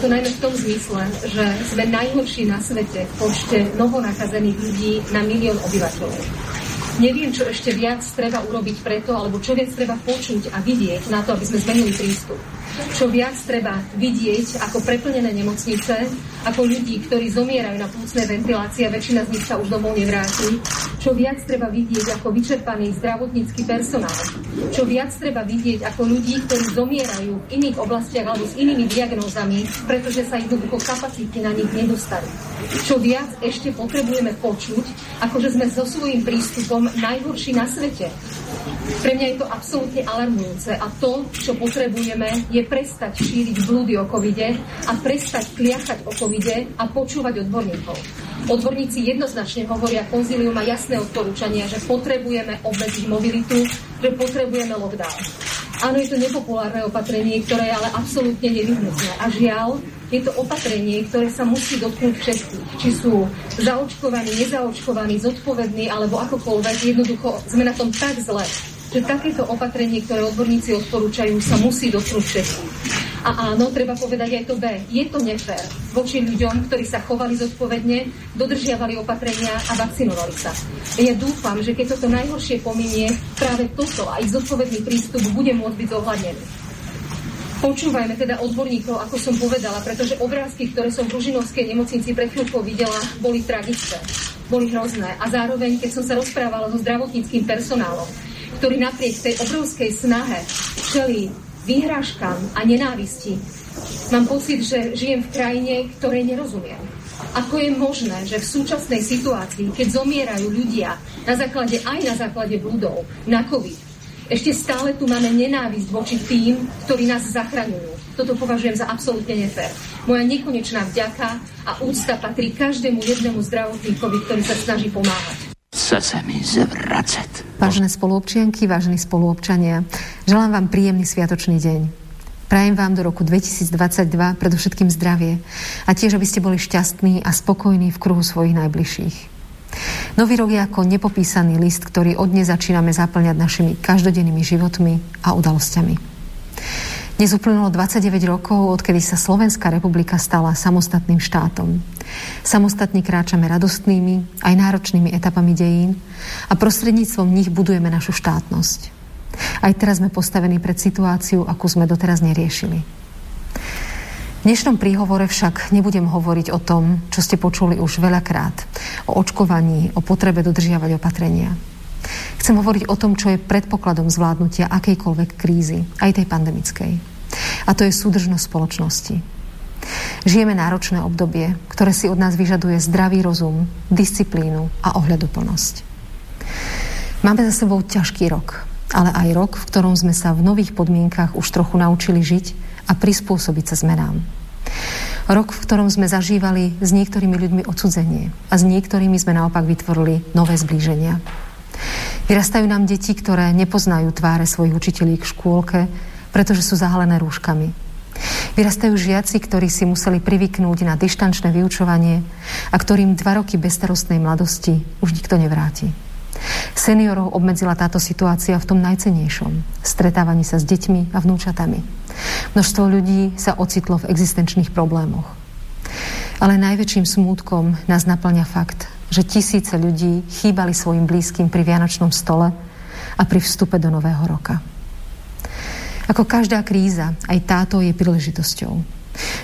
to najmä v tom zmysle, že sme najhorší na svete v počte novonakazených ľudí na milión obyvateľov. Neviem, čo ešte viac treba urobiť preto, alebo čo viac treba počuť a vidieť na to, aby sme zmenili prístup. Čo viac treba vidieť ako preplnené nemocnice, ako ľudí, ktorí zomierajú na plúcnej ventilácii a väčšina z nich sa už domov nevráti, čo viac treba vidieť ako vyčerpaný zdravotnícky personál, čo viac treba vidieť ako ľudí, ktorí zomierajú v iných oblastiach alebo s inými diagnózami, pretože sa jednoducho kapacity na nich nedostali. Čo viac ešte potrebujeme počuť, ako že sme so svojím prístupom najhorší na svete. Pre mňa je to absolútne alarmujúce a to, čo potrebujeme, je prestať šíriť blúdy o covide a prestať kliachať o covide a počúvať odborníkov. Odborníci jednoznačne hovoria, konzílium má jasné odporúčania, že potrebujeme obmedziť mobilitu, že potrebujeme lockdown. Áno, je to nepopulárne opatrenie, ktoré je ale absolútne nevyhnutné. A žiaľ, je to opatrenie, ktoré sa musí dotknúť všetkých. Či sú zaočkovaní, nezaočkovaní, zodpovední alebo akokoľvek. Jednoducho sme na tom tak zle, že takéto opatrenie, ktoré odborníci odporúčajú, sa musí dotknúť všetkých. A áno, treba povedať aj to B. Je to nefér voči ľuďom, ktorí sa chovali zodpovedne, dodržiavali opatrenia a vakcinovali sa. Ja dúfam, že keď toto najhoršie pominie, práve toto a ich zodpovedný prístup bude môcť byť zohľadnený. Počúvajme teda odborníkov, ako som povedala, pretože obrázky, ktoré som v Ružinovskej nemocnici pred chvíľkou videla, boli tragické, boli hrozné. A zároveň, keď som sa rozprávala so zdravotníckým personálom, ktorý napriek tej obrovskej snahe čelí výhražkám a nenávisti, mám pocit, že žijem v krajine, ktorej nerozumiem. Ako je možné, že v súčasnej situácii, keď zomierajú ľudia na základe, aj na základe blúdov, na COVID, ešte stále tu máme nenávisť voči tým, ktorí nás zachraňujú. Toto považujem za absolútne nefér. Moja nekonečná vďaka a úcta patrí každému jednému zdravotníkovi, ktorý sa snaží pomáhať chce sa mi zvracať. Vážené spoluobčianky, vážení spoluobčania, želám vám príjemný sviatočný deň. Prajem vám do roku 2022 predovšetkým zdravie a tiež, aby ste boli šťastní a spokojní v kruhu svojich najbližších. Nový rok je ako nepopísaný list, ktorý od dnes začíname zaplňať našimi každodennými životmi a udalosťami. Dnes uplynulo 29 rokov, odkedy sa Slovenská republika stala samostatným štátom. Samostatne kráčame radostnými aj náročnými etapami dejín a prostredníctvom nich budujeme našu štátnosť. Aj teraz sme postavení pred situáciu, akú sme doteraz neriešili. V dnešnom príhovore však nebudem hovoriť o tom, čo ste počuli už veľakrát, o očkovaní, o potrebe dodržiavať opatrenia. Chcem hovoriť o tom, čo je predpokladom zvládnutia akejkoľvek krízy, aj tej pandemickej. A to je súdržnosť spoločnosti. Žijeme náročné obdobie, ktoré si od nás vyžaduje zdravý rozum, disciplínu a ohľaduplnosť. Máme za sebou ťažký rok, ale aj rok, v ktorom sme sa v nových podmienkach už trochu naučili žiť a prispôsobiť sa zmenám. Rok, v ktorom sme zažívali s niektorými ľuďmi odsudzenie a s niektorými sme naopak vytvorili nové zblíženia. Vyrastajú nám deti, ktoré nepoznajú tváre svojich učiteľí k škôlke, pretože sú zahalené rúškami. Vyrastajú žiaci, ktorí si museli privyknúť na dištančné vyučovanie a ktorým dva roky bezstarostnej mladosti už nikto nevráti. Seniorov obmedzila táto situácia v tom najcenejšom stretávaní sa s deťmi a vnúčatami. Množstvo ľudí sa ocitlo v existenčných problémoch. Ale najväčším smútkom nás naplňa fakt, že tisíce ľudí chýbali svojim blízkym pri Vianočnom stole a pri vstupe do Nového roka. Ako každá kríza, aj táto je príležitosťou.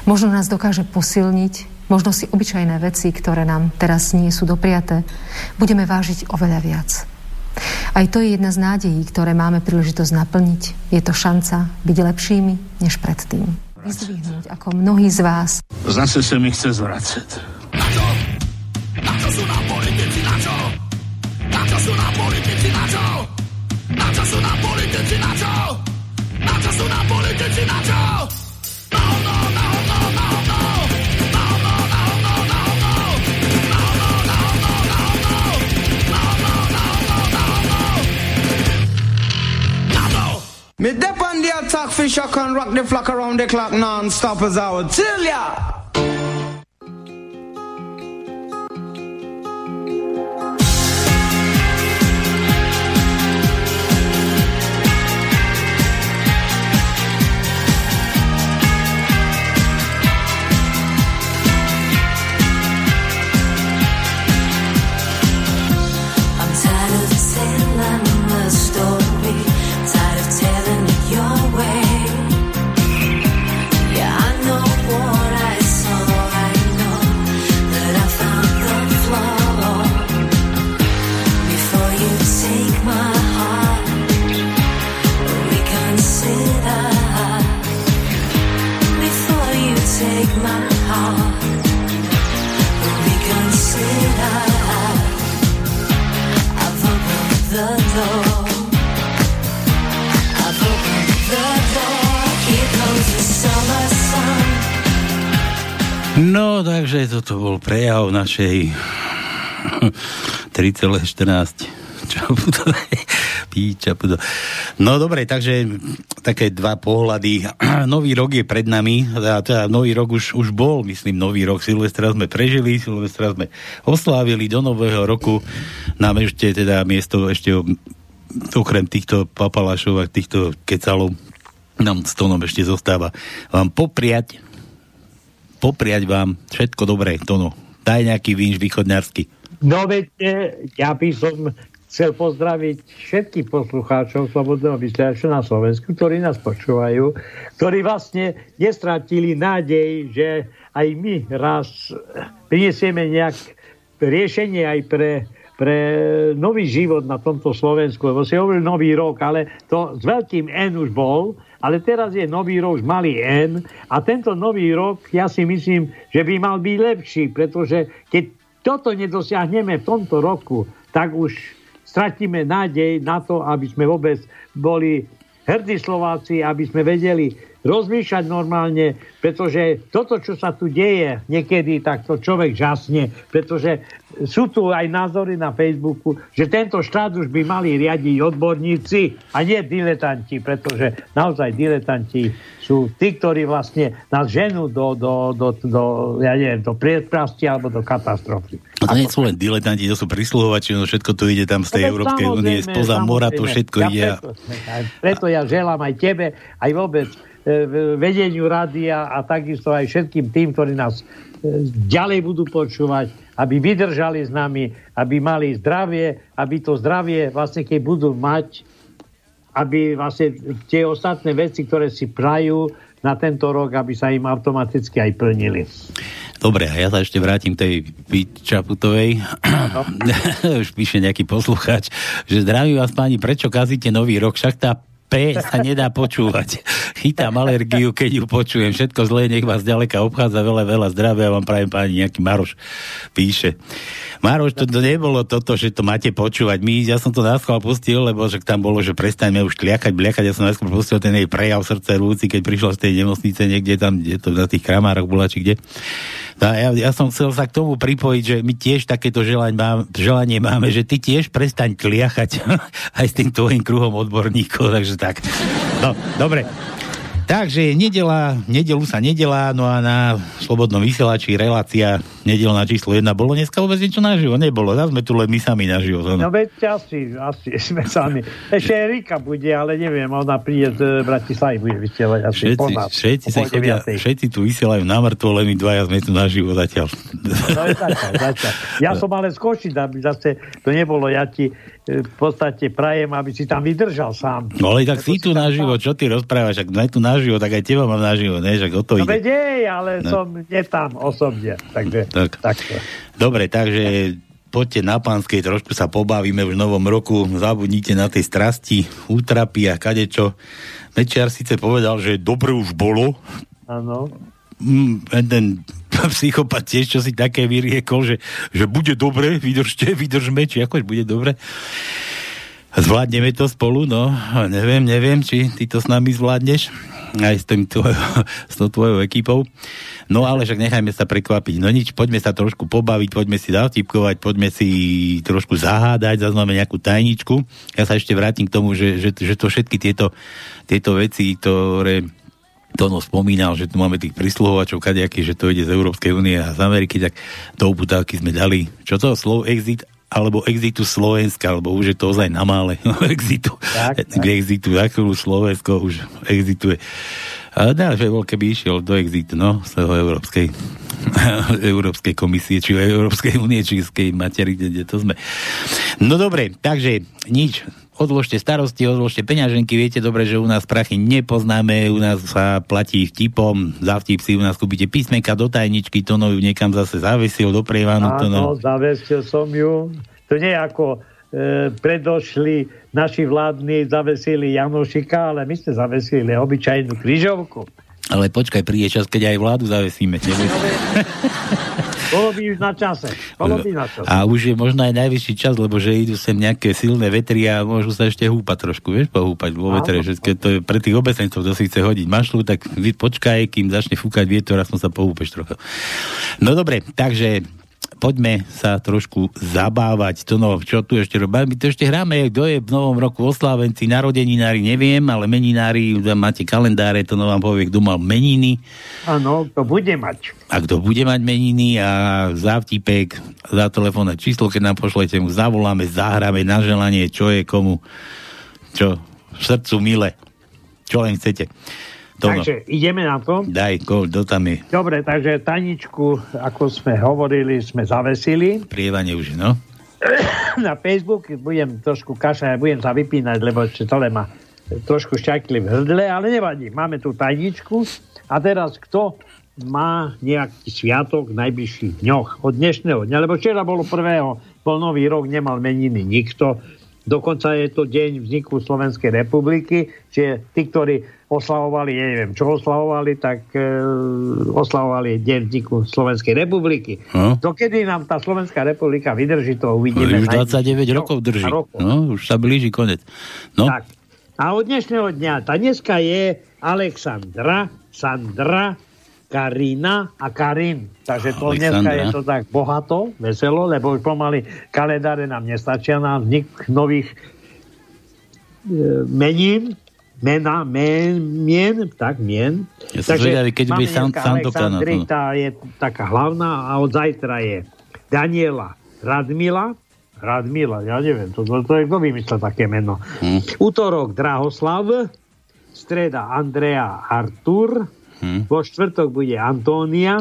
Možno nás dokáže posilniť, možno si obyčajné veci, ktoré nám teraz nie sú dopriaté, budeme vážiť oveľa viac. Aj to je jedna z nádejí, ktoré máme príležitosť naplniť. Je to šanca byť lepšími než predtým. Vyzdvihnúť ako mnohí z vás. Zase sa mi chce zvracať. Na čo? Na čo sú nám politici? Na čo? Na čo sú nám politici? Na čo? Na čo sú nám politici? Na čo? Me dep on the attack fish, I can rock the flock around the clock non-stop as I would tell ya. No, takže toto bol prejav našej 3,14 Píča, No dobre, takže také dva pohľady. nový rok je pred nami, teda, nový rok už, už bol, myslím, nový rok. Silvestra sme prežili, Silvestra sme oslávili do nového roku. Nám ešte teda miesto ešte okrem týchto papalašov a týchto kecalov nám s tónom ešte zostáva vám popriať popriať vám všetko dobré, Tono. Daj nejaký vínš východňarský. No veď, ja by som chcel pozdraviť všetkých poslucháčov Slobodného vysielača na Slovensku, ktorí nás počúvajú, ktorí vlastne nestratili nádej, že aj my raz prinesieme nejak riešenie aj pre, pre nový život na tomto Slovensku, lebo si hovoril nový rok, ale to s veľkým N už bol, ale teraz je nový rok, už malý N. A tento nový rok, ja si myslím, že by mal byť lepší, pretože keď toto nedosiahneme v tomto roku, tak už stratíme nádej na to, aby sme vôbec boli hrdí Slováci, aby sme vedeli rozmýšľať normálne, pretože toto, čo sa tu deje niekedy, tak to človek žasne, pretože sú tu aj názory na Facebooku, že tento štát už by mali riadiť odborníci a nie diletanti, pretože naozaj diletanti sú tí, ktorí vlastne nás ženú do, do, do, do, ja neviem, do priepasti alebo do katastrofy. A to nie sú len diletanti, to sú prisluhovači, no všetko to ide tam z tej no, Európskej únie, spoza mora to všetko ja ide. Preto, preto ja želám aj tebe, aj vôbec vedeniu rádia a takisto aj všetkým tým, ktorí nás e, ďalej budú počúvať, aby vydržali s nami, aby mali zdravie, aby to zdravie vlastne keď budú mať, aby vlastne tie ostatné veci, ktoré si prajú na tento rok, aby sa im automaticky aj plnili. Dobre, a ja sa ešte vrátim tej Čaputovej. No. Už píše nejaký poslucháč, že zdraví vás páni, prečo kazíte nový rok? Však tá P sa nedá počúvať. Chytám alergiu, keď ju počujem. Všetko zlé, nech vás ďaleka obchádza. Veľa, veľa zdravia vám prajem páni, nejaký Maroš píše. Maroš, to, to nebolo toto, že to máte počúvať. My, ja som to náschval pustil, lebo že tam bolo, že prestaňme už kliakať, bliakať. Ja som najskôr pustil ten jej prejav srdce rúci, keď prišla z tej nemocnice niekde tam, kde to na tých kramároch bola, či kde. No, ja, ja som chcel sa k tomu pripojiť, že my tiež takéto želanie, mám, želanie máme, že ty tiež prestaň kliachať aj s tým tvojim kruhom odborníkov, takže tak. No, dobre. Takže nedela, nedelu sa nedela, no a na Slobodnom vysielači relácia nedelná číslo 1 bolo dneska vôbec niečo naživo? Nebolo, ja sme tu len my sami naživo. No, no veď asi, asi sme sami. Ešte Erika bude, ale neviem, ona príde z Bratislavy, bude vysielať asi všetci, po nás. Všetci, po chodia, všetci tu vysielajú na mŕtvo, len my dvaja sme tu naživo zatiaľ. No, zatiaľ, zatiaľ. Ja som ale skočiť, aby zase to nebolo, ja ti v podstate prajem, aby si tam vydržal sám. No ale tak si tu naživo, čo ty rozprávaš, ak sme tu naživo, tak aj teba mám naživo, ne, že o to no ide. No ale no. som nie tam osobne, takže tak. takto. Dobre, takže poďte na pánskej, trošku sa pobavíme už v novom roku, zabudnite na tej strasti, útrapy a kadečo. Mečiar síce povedal, že dobre už bolo. Áno. Mm, ten psychopat tiež, čo si také vyriekol, že, že bude dobre, vydržte, vydržme, či akož bude dobre. Zvládneme to spolu, no, neviem, neviem, či ty to s nami zvládneš, aj s, tým tvoj, s tou tvojou ekipou. No ale však nechajme sa prekvapiť. No nič, poďme sa trošku pobaviť, poďme si zatipkovať, poďme si trošku zahádať, zaznáme nejakú tajničku. Ja sa ešte vrátim k tomu, že, že, že to všetky tieto, tieto veci, ktoré Tono spomínal, že tu máme tých prisluhovačov kadejakých, že to ide z Európskej únie a z Ameriky, tak do uputávky sme dali, čo to, slovo exit, alebo exitu Slovenska, alebo už je to ozaj na mále exitu. Tak, tak. K exitu, ako Slovensko už exituje. Ale dá, že bol, keby išiel do exitu, no, z toho Európskej, Európskej komisie, či Európskej únie, či z matery, kde to sme. No dobre, takže nič odložte starosti, odložte peňaženky, viete dobre, že u nás prachy nepoznáme, u nás sa platí vtipom, za vtip si u nás kúpite písmenka do tajničky, to ju niekam zase zavesil do prievanu. Áno, no. zavesil som ju. To nie ako e, predošli naši vládni zavesili Janošika, ale my sme zavesili obyčajnú križovku. Ale počkaj, príde čas, keď aj vládu zavesíme. Bolo by už na čase. Bolo by na čase. A už je možno aj najvyšší čas, lebo že idú sem nejaké silné vetry a môžu sa ešte húpať trošku, vieš, pohúpať vo vetre. Že keď to je pre tých obesencov, kto si chce hodiť mašlu, tak vy počkaj, kým začne fúkať vietor a som sa pohúpeš trochu. No dobre, takže poďme sa trošku zabávať. To no, čo tu ešte robíme? My to ešte hráme, kto je v novom roku oslávenci, narodeninári, neviem, ale meninári, máte kalendáre, to no vám povie, kto mal meniny. Áno, to bude mať. A kto bude mať meniny a za vtipek, za telefónne číslo, keď nám pošlete mu, zavoláme, zahráme na želanie, čo je komu, čo srdcu mile, čo len chcete. To no. Takže ideme na to. Daj, go, do tam je. Dobre, takže Taničku, ako sme hovorili, sme zavesili. Prievanie už, no. Na Facebook budem trošku kašať, budem sa vypínať, lebo ešte celé ma trošku šťakli v hrdle, ale nevadí. Máme tu tajničku. A teraz kto má nejaký sviatok v najbližších dňoch od dnešného dňa, lebo včera bolo prvého, bol nový rok, nemal meniny nikto. Dokonca je to deň vzniku Slovenskej republiky, čiže tí, ktorí oslavovali, ja neviem, čo oslavovali, tak e, oslavovali deň vzniku Slovenskej republiky. No. Dokedy nám tá Slovenská republika vydrží, to uvidíme. už najbližších 29 dňoch rokov drží. rokov. No, už sa blíži konec. No, Tak. A od dnešného dňa, tá dneska je Alexandra, Sandra, Karina a Karin. Takže to Alexandra. dneska je to tak bohato, veselo, lebo už pomaly kalendáre nám nestačia na vznik nových e, menín, mena, men, mien, tak, mien. Ja som zvedavý, keď bude San- dneska Sandoka na to. Alexandri, tá je taká hlavná a od zajtra je Daniela Radmila, Radmila, ja neviem, to, to, to je kto vymyslel také meno. Hm. Útorok Drahoslav, streda Andrea Artur, Hm. vo štvrtok bude Antónia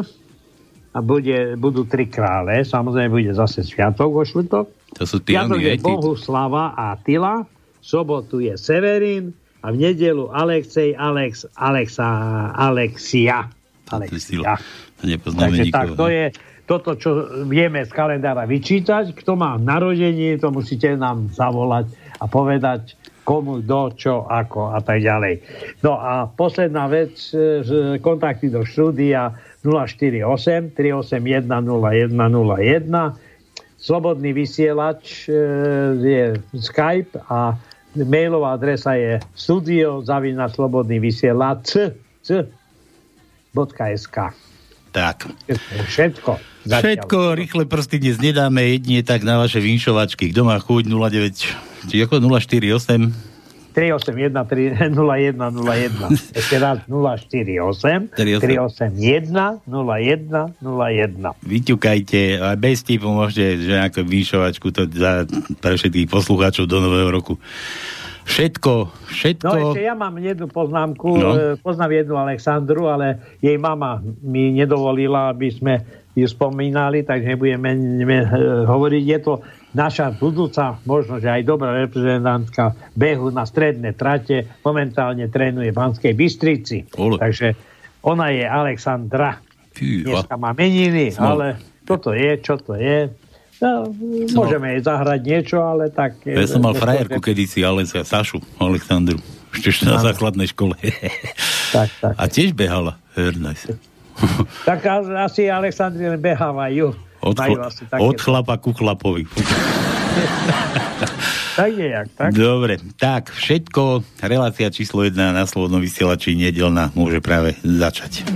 a bude, budú tri krále, samozrejme bude zase sviatok vo štvrtok. to sú tí Piatok je Bohuslava a Tila, sobotu je Severín a v nedelu Alexej, Alex, Alexa, Alexia. Alexia. Nepoznáme Takže nikoho. tak, to je toto, čo vieme z kalendára vyčítať. Kto má narodenie, to musíte nám zavolať a povedať, komu, do, čo, ako a tak ďalej. No a posledná vec, e, kontakty do štúdia 048 381 0101 Slobodný vysielač e, je Skype a mailová adresa je studio zavina slobodný vysielač c, .sk. Tak. Všetko. Zatiaľ. Všetko, rýchle prsty dnes nedáme, jedine tak na vaše vinšovačky. Kto má chuť 09, či ako 048, 381 0101. Ešte raz 048 381 0101. vyťukajte a bez tipu môžete, že nejakú vinšovačku to za, pre všetkých poslucháčov do nového roku. Všetko, všetko. No ešte ja mám jednu poznámku. No. No. Poznám jednu Alexandru, ale jej mama mi nedovolila, aby sme ju spomínali, takže nebudeme ne, hovoriť. Je to naša budúca, možno, že aj dobrá reprezentantka behu na stredné trate. Momentálne trénuje v Banskej Bystrici. Ole. Takže ona je Alexandra. Fíha. Dneska má meniny, No. ale toto je, čo to je. No, môžeme jej zahrať niečo, ale tak... Ja som mal frajerku kedysi, ale sa Sašu Aleksandru. Ešte na základnej škole. Tak, tak. A tiež behala. Very nice. Tak asi Aleksandri behávajú. Od, také- od chlapa ku chlapovi. Tak je jak, tak? Dobre, tak všetko, relácia číslo 1 na Slobodnom vysielači nedelná môže práve začať.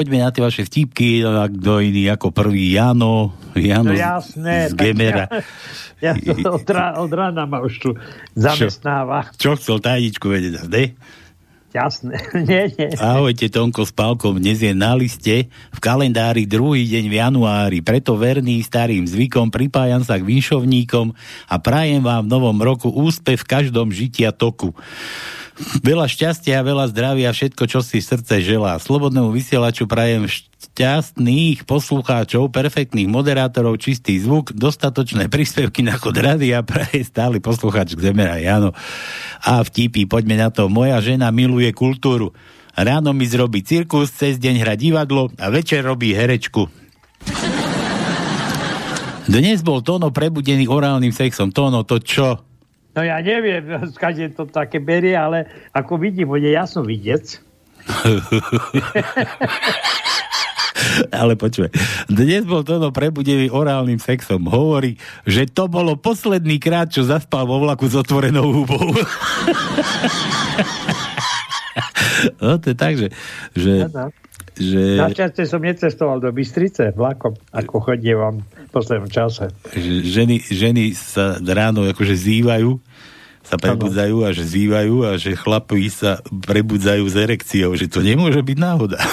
Poďme na tie vaše vtipky, a kto iný ako prvý, Jano, Jano No jasné. z Gemera. Ja, ja to od, rá, od rána ma už tu zamestnáva. Čo chcel tajničku vedieť, ne? Jasné. nie, nie. Ahojte, Tonko s Pálkom. Dnes je na liste v kalendári druhý deň v januári. Preto verný starým zvykom pripájam sa k vinšovníkom a prajem vám v novom roku úspech v každom žitia toku. Veľa šťastia, veľa zdravia, všetko, čo si srdce želá. Slobodnému vysielaču prajem šťastných poslucháčov, perfektných moderátorov, čistý zvuk, dostatočné príspevky na chod rádia, praje stály poslucháč Zemera Jano. A vtipy, poďme na to. Moja žena miluje kultúru. Ráno mi zrobí cirkus, cez deň hra divadlo a večer robí herečku. Dnes bol Tono prebudený orálnym sexom. Tono, to čo? No ja neviem, skade to také berie, ale ako vidím, on je jasno vidieť. Ale počuj, dnes bol Tono prebudený orálnym sexom. Hovorí, že to bolo posledný krát, čo zaspal vo vlaku s otvorenou hubou. no to je tak, že, že, Áno. že, Našťastie som necestoval do Bystrice vlakom, ako chodívam v poslednom čase. že ženy, ženy sa ráno akože zývajú, sa prebudzajú a že zývajú a že chlapí sa prebudzajú s erekciou, že to nemôže byť náhoda.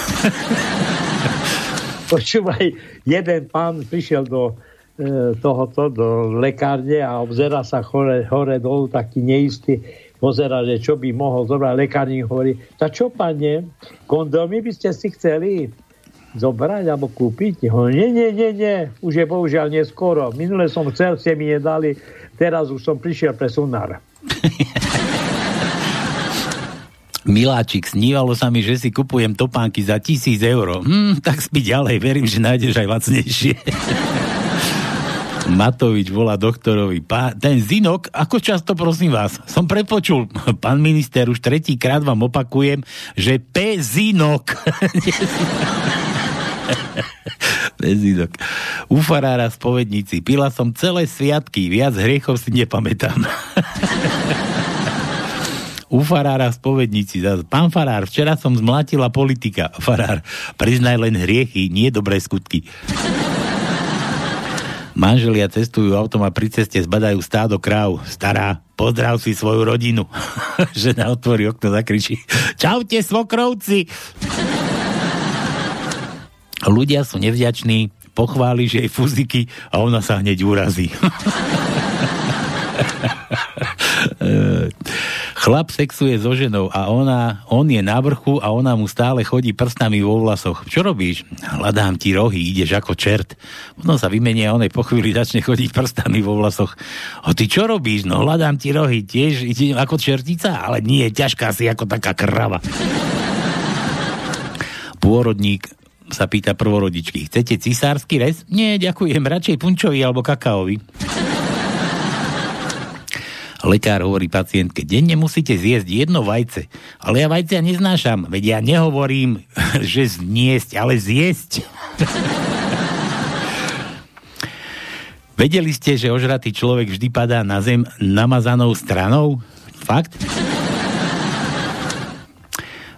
Počúvaj, jeden pán prišiel do e, tohoto, do lekárne a obzera sa hore, hore dolu, taký neistý, pozera, že čo by mohol zobrať. Lekárnik hovorí, tak čo, pane, kondómy by ste si chceli zobrať alebo kúpiť? Hovorí, nie, nie, nie, nie, už je bohužiaľ neskoro. Minule som chcel, ste mi nedali, teraz už som prišiel pre sunár. Miláčik, snívalo sa mi, že si kupujem topánky za tisíc eur. Hm, tak spí ďalej, verím, že nájdeš aj lacnejšie. Matovič volá doktorovi. Pá, ten Zinok, ako často prosím vás? Som prepočul. Pán minister, už tretíkrát vám opakujem, že P. Zinok. Pezinok. U farára v spovednici. Pila som celé sviatky, viac hriechov si nepamätám. U farára. Zas, Pán farár, včera som zmlátila politika. Farár, priznaj len hriechy, nie dobré skutky. Manželia cestujú autom a pri ceste zbadajú stádo kráv. Stará, pozdrav si svoju rodinu. Žena otvorí okno, zakričí. Čaute, svokrovci! Ľudia sú nevďační, pochváli, že jej fuziky a ona sa hneď urazí. Chlap sexuje so ženou a ona, on je na vrchu a ona mu stále chodí prstami vo vlasoch. Čo robíš? Hľadám ti rohy, ideš ako čert. Potom sa vymenia a onej po chvíli začne chodiť prstami vo vlasoch. A ty čo robíš? No hľadám ti rohy, tiež idem ako čertica, ale nie, ťažká si ako taká krava. Pôrodník sa pýta prvorodičky, chcete cisársky rez? Nie, ďakujem, radšej punčový alebo kakaový. Lekár hovorí pacientke, denne musíte zjesť jedno vajce. Ale ja vajcia neznášam, veď ja nehovorím, že zniesť, ale zjesť. Vedeli ste, že ožratý človek vždy padá na zem namazanou stranou? Fakt?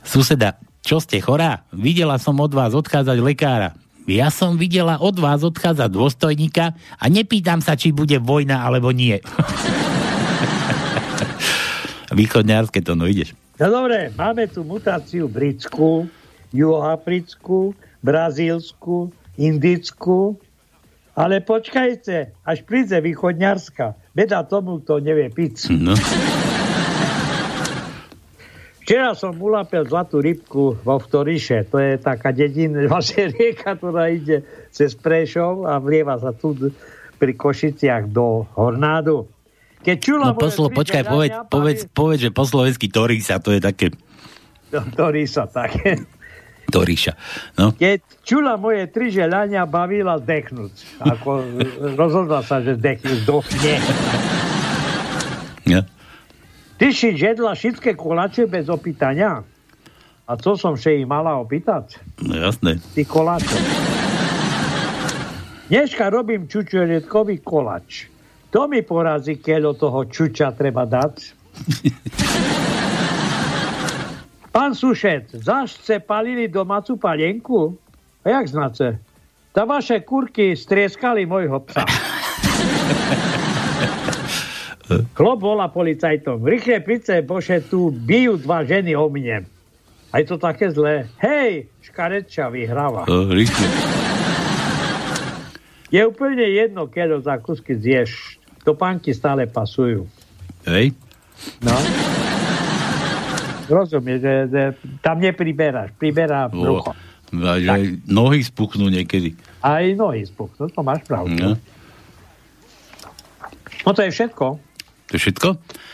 Suseda, čo ste chorá? Videla som od vás odchádzať lekára. Ja som videla od vás odchádzať dôstojníka a nepýtam sa, či bude vojna alebo nie. Východňarské to, no ideš. No dobre, máme tu mutáciu britskú, juhoafrickú, brazílsku, indickú, ale počkajte, až príde východňarská. Beda tomu, kto nevie piť. No. Včera som ulapil zlatú rybku vo Vtoriše. To je taká dedina, vaša rieka, ktorá ide cez Prešov a vlieva sa tu pri Košiciach do Hornádu. Keď čula No poslo, počkaj, povedz, povedz, povedz, že po slovensky Torisa, to je také baví- Torisa, tak. Toríša. No, Keď čula moje tri želania, bavila zdechnúť. Ako rozhodla sa, že zdechne, zdochne. Ty si žedla všetké koláče bez opýtania? A co som še ich mala opýtať? no jasné. Ty koláče. Dneska robím čučoriedkový koláč. To mi porazí, keď do toho čuča treba dať. Pán Sušec, zašce palili domácu palienku? A jak znace? Ta vaše kurky strieskali môjho psa. Chlop volá policajtom. Rýchle pice, bože, tu bijú dva ženy o mne. A je to také zlé. Hej, škareča vyhráva. O, rýchlo. Je úplne jedno, keď za kusky zješ. Topánky stále pasujú. Hej? No. Rozumieš, že, že tam nepriberáš. Priberá brucho. a že aj nohy spuchnú niekedy. Aj nohy spuchnú, to máš pravdu. No. No to je všetko. To je všetko?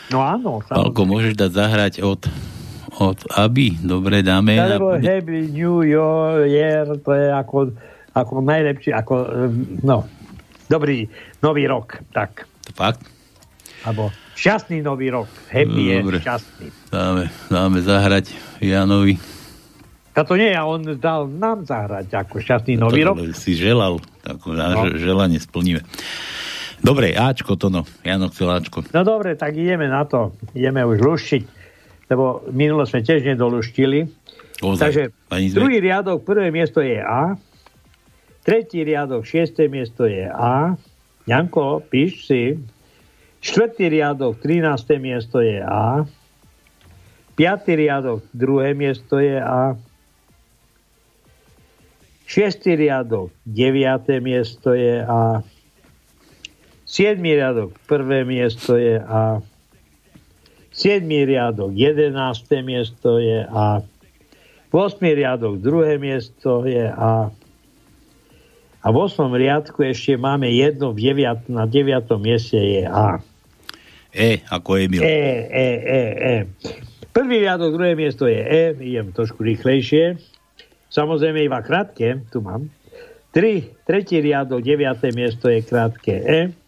No áno, samozrejme. môžeš dať zahrať od, od Aby? Dobre, dáme. Alebo bude- Happy New Year, to je ako, ako najlepší, ako, no, dobrý nový rok, tak. Fakt? Alebo šťastný nový rok. Happy Dobre. je šťastný. Dáme, dáme zahrať Janovi. A to nie, a on dal nám zahrať ako šťastný nový to, rok. si želal, náš No. želanie splníme. Dobre, Ačko to no. Jano chcel Ačko. No dobre, tak ideme na to. Ideme už luštiť, lebo minulo sme tiež nedoluštili. Ozaj. Takže druhý riadok, prvé miesto je A. Tretí riadok, šiesté miesto je A. Janko, píš si. Štvrtý riadok, 13. miesto je A. Piatý riadok, druhé miesto je A. Šiestý riadok, deviaté miesto je A. Siedmý riadok, prvé miesto je A. Siedmý riadok, jedenácté miesto je A. 8. riadok, druhé miesto je A. A v 8. riadku ešte máme jedno v 9, na 9. mieste je A. E, ako Emil. E, E, E, E. Prvý riadok, druhé miesto je E. Idem trošku rýchlejšie. Samozrejme iba krátke, tu mám. Tri, tretí riadok, deviaté miesto je krátke E.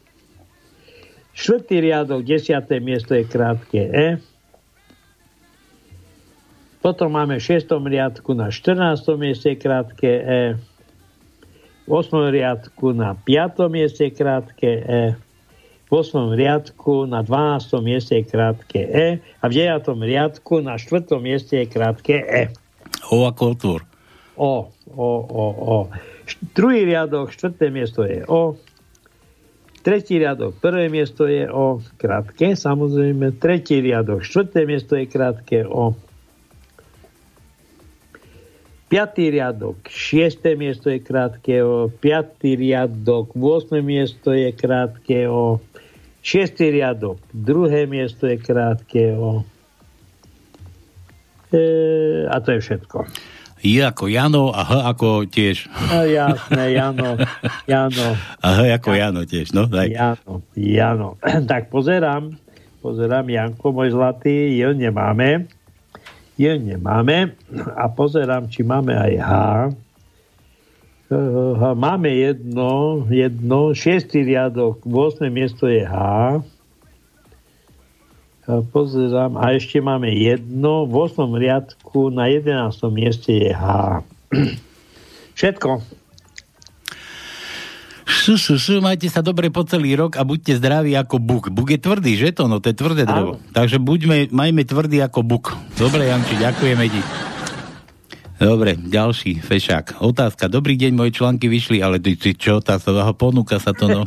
Štvrtý riadok, desiaté miesto je krátke E. Potom máme v 6. riadku na 14. mieste krátke E. V 8. riadku na 5. mieste krátke E. V 8. riadku na 12. mieste je krátke E. A v 9. riadku na 4. mieste je krátke E. O ako otvor. O, o, o, o. Druhý riadok, štvrté miesto je O. Tretí riadok, prvé miesto je O. Krátke, samozrejme. Tretí riadok, štvrté miesto je krátke O. Piatý riadok, šiesté miesto je krátke O. Piatý riadok, 8. miesto je krátke O. Šiestý riadok, druhé miesto je krátke O. E, a to je všetko. I ako Jano a H ako tiež. No jasné, Jano, Jano, A H ako Jano tiež, no daj. Jano, Jano. Tak pozerám, pozerám, Janko, môj zlatý, jo nemáme. Jo nemáme. A pozerám, či máme aj H. Máme jedno, jedno, šiestý riadok, 8. miesto je H. A Pozerám, a ešte máme jedno, v 8. riadku na 11. mieste je H. Všetko. Šu, šu, šu, majte sa dobre po celý rok a buďte zdraví ako buk. Buk je tvrdý, že to? No to je tvrdé drevo. Áno. Takže buďme, majme tvrdý ako buk. Dobre, Janči, ďakujeme ti. Dobre, ďalší fešák. Otázka. Dobrý deň, moje články vyšli, ale ty, ty čo, tá sa ponúka sa to, no.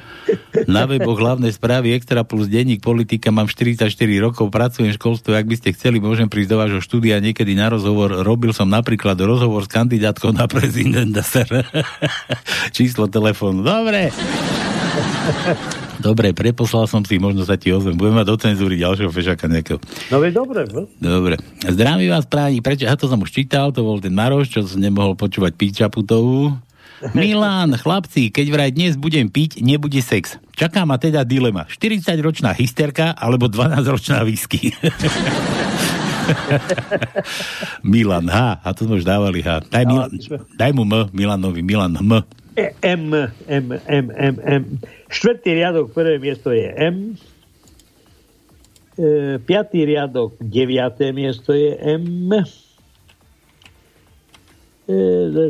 Na weboch hlavné správy Extra plus denník politika mám 44 rokov, pracujem v školstve, ak by ste chceli, môžem prísť do vášho štúdia niekedy na rozhovor. Robil som napríklad rozhovor s kandidátkou na prezidenta. Číslo telefónu. Dobre. Dobre, preposlal som si, možno sa ti ozvem. Budem mať do cenzúry ďalšieho fešaka nejakého. No veď dobre, no. Dobre. Zdravím vás práni, prečo? Ja to som už čítal, to bol ten Maroš, čo som nemohol počúvať Píčaputovú. Milan, chlapci, keď vraj dnes budem piť, nebude sex. Čaká ma teda dilema. 40-ročná hysterka alebo 12-ročná whisky. Milan, H. A to sme už dávali H. Daj, Mil- daj mu M, Milanovi, Milan M. E, M, M, M, M, M. Štvrtý riadok, prvé miesto je M. E, piatý riadok, deviaté miesto je M. E,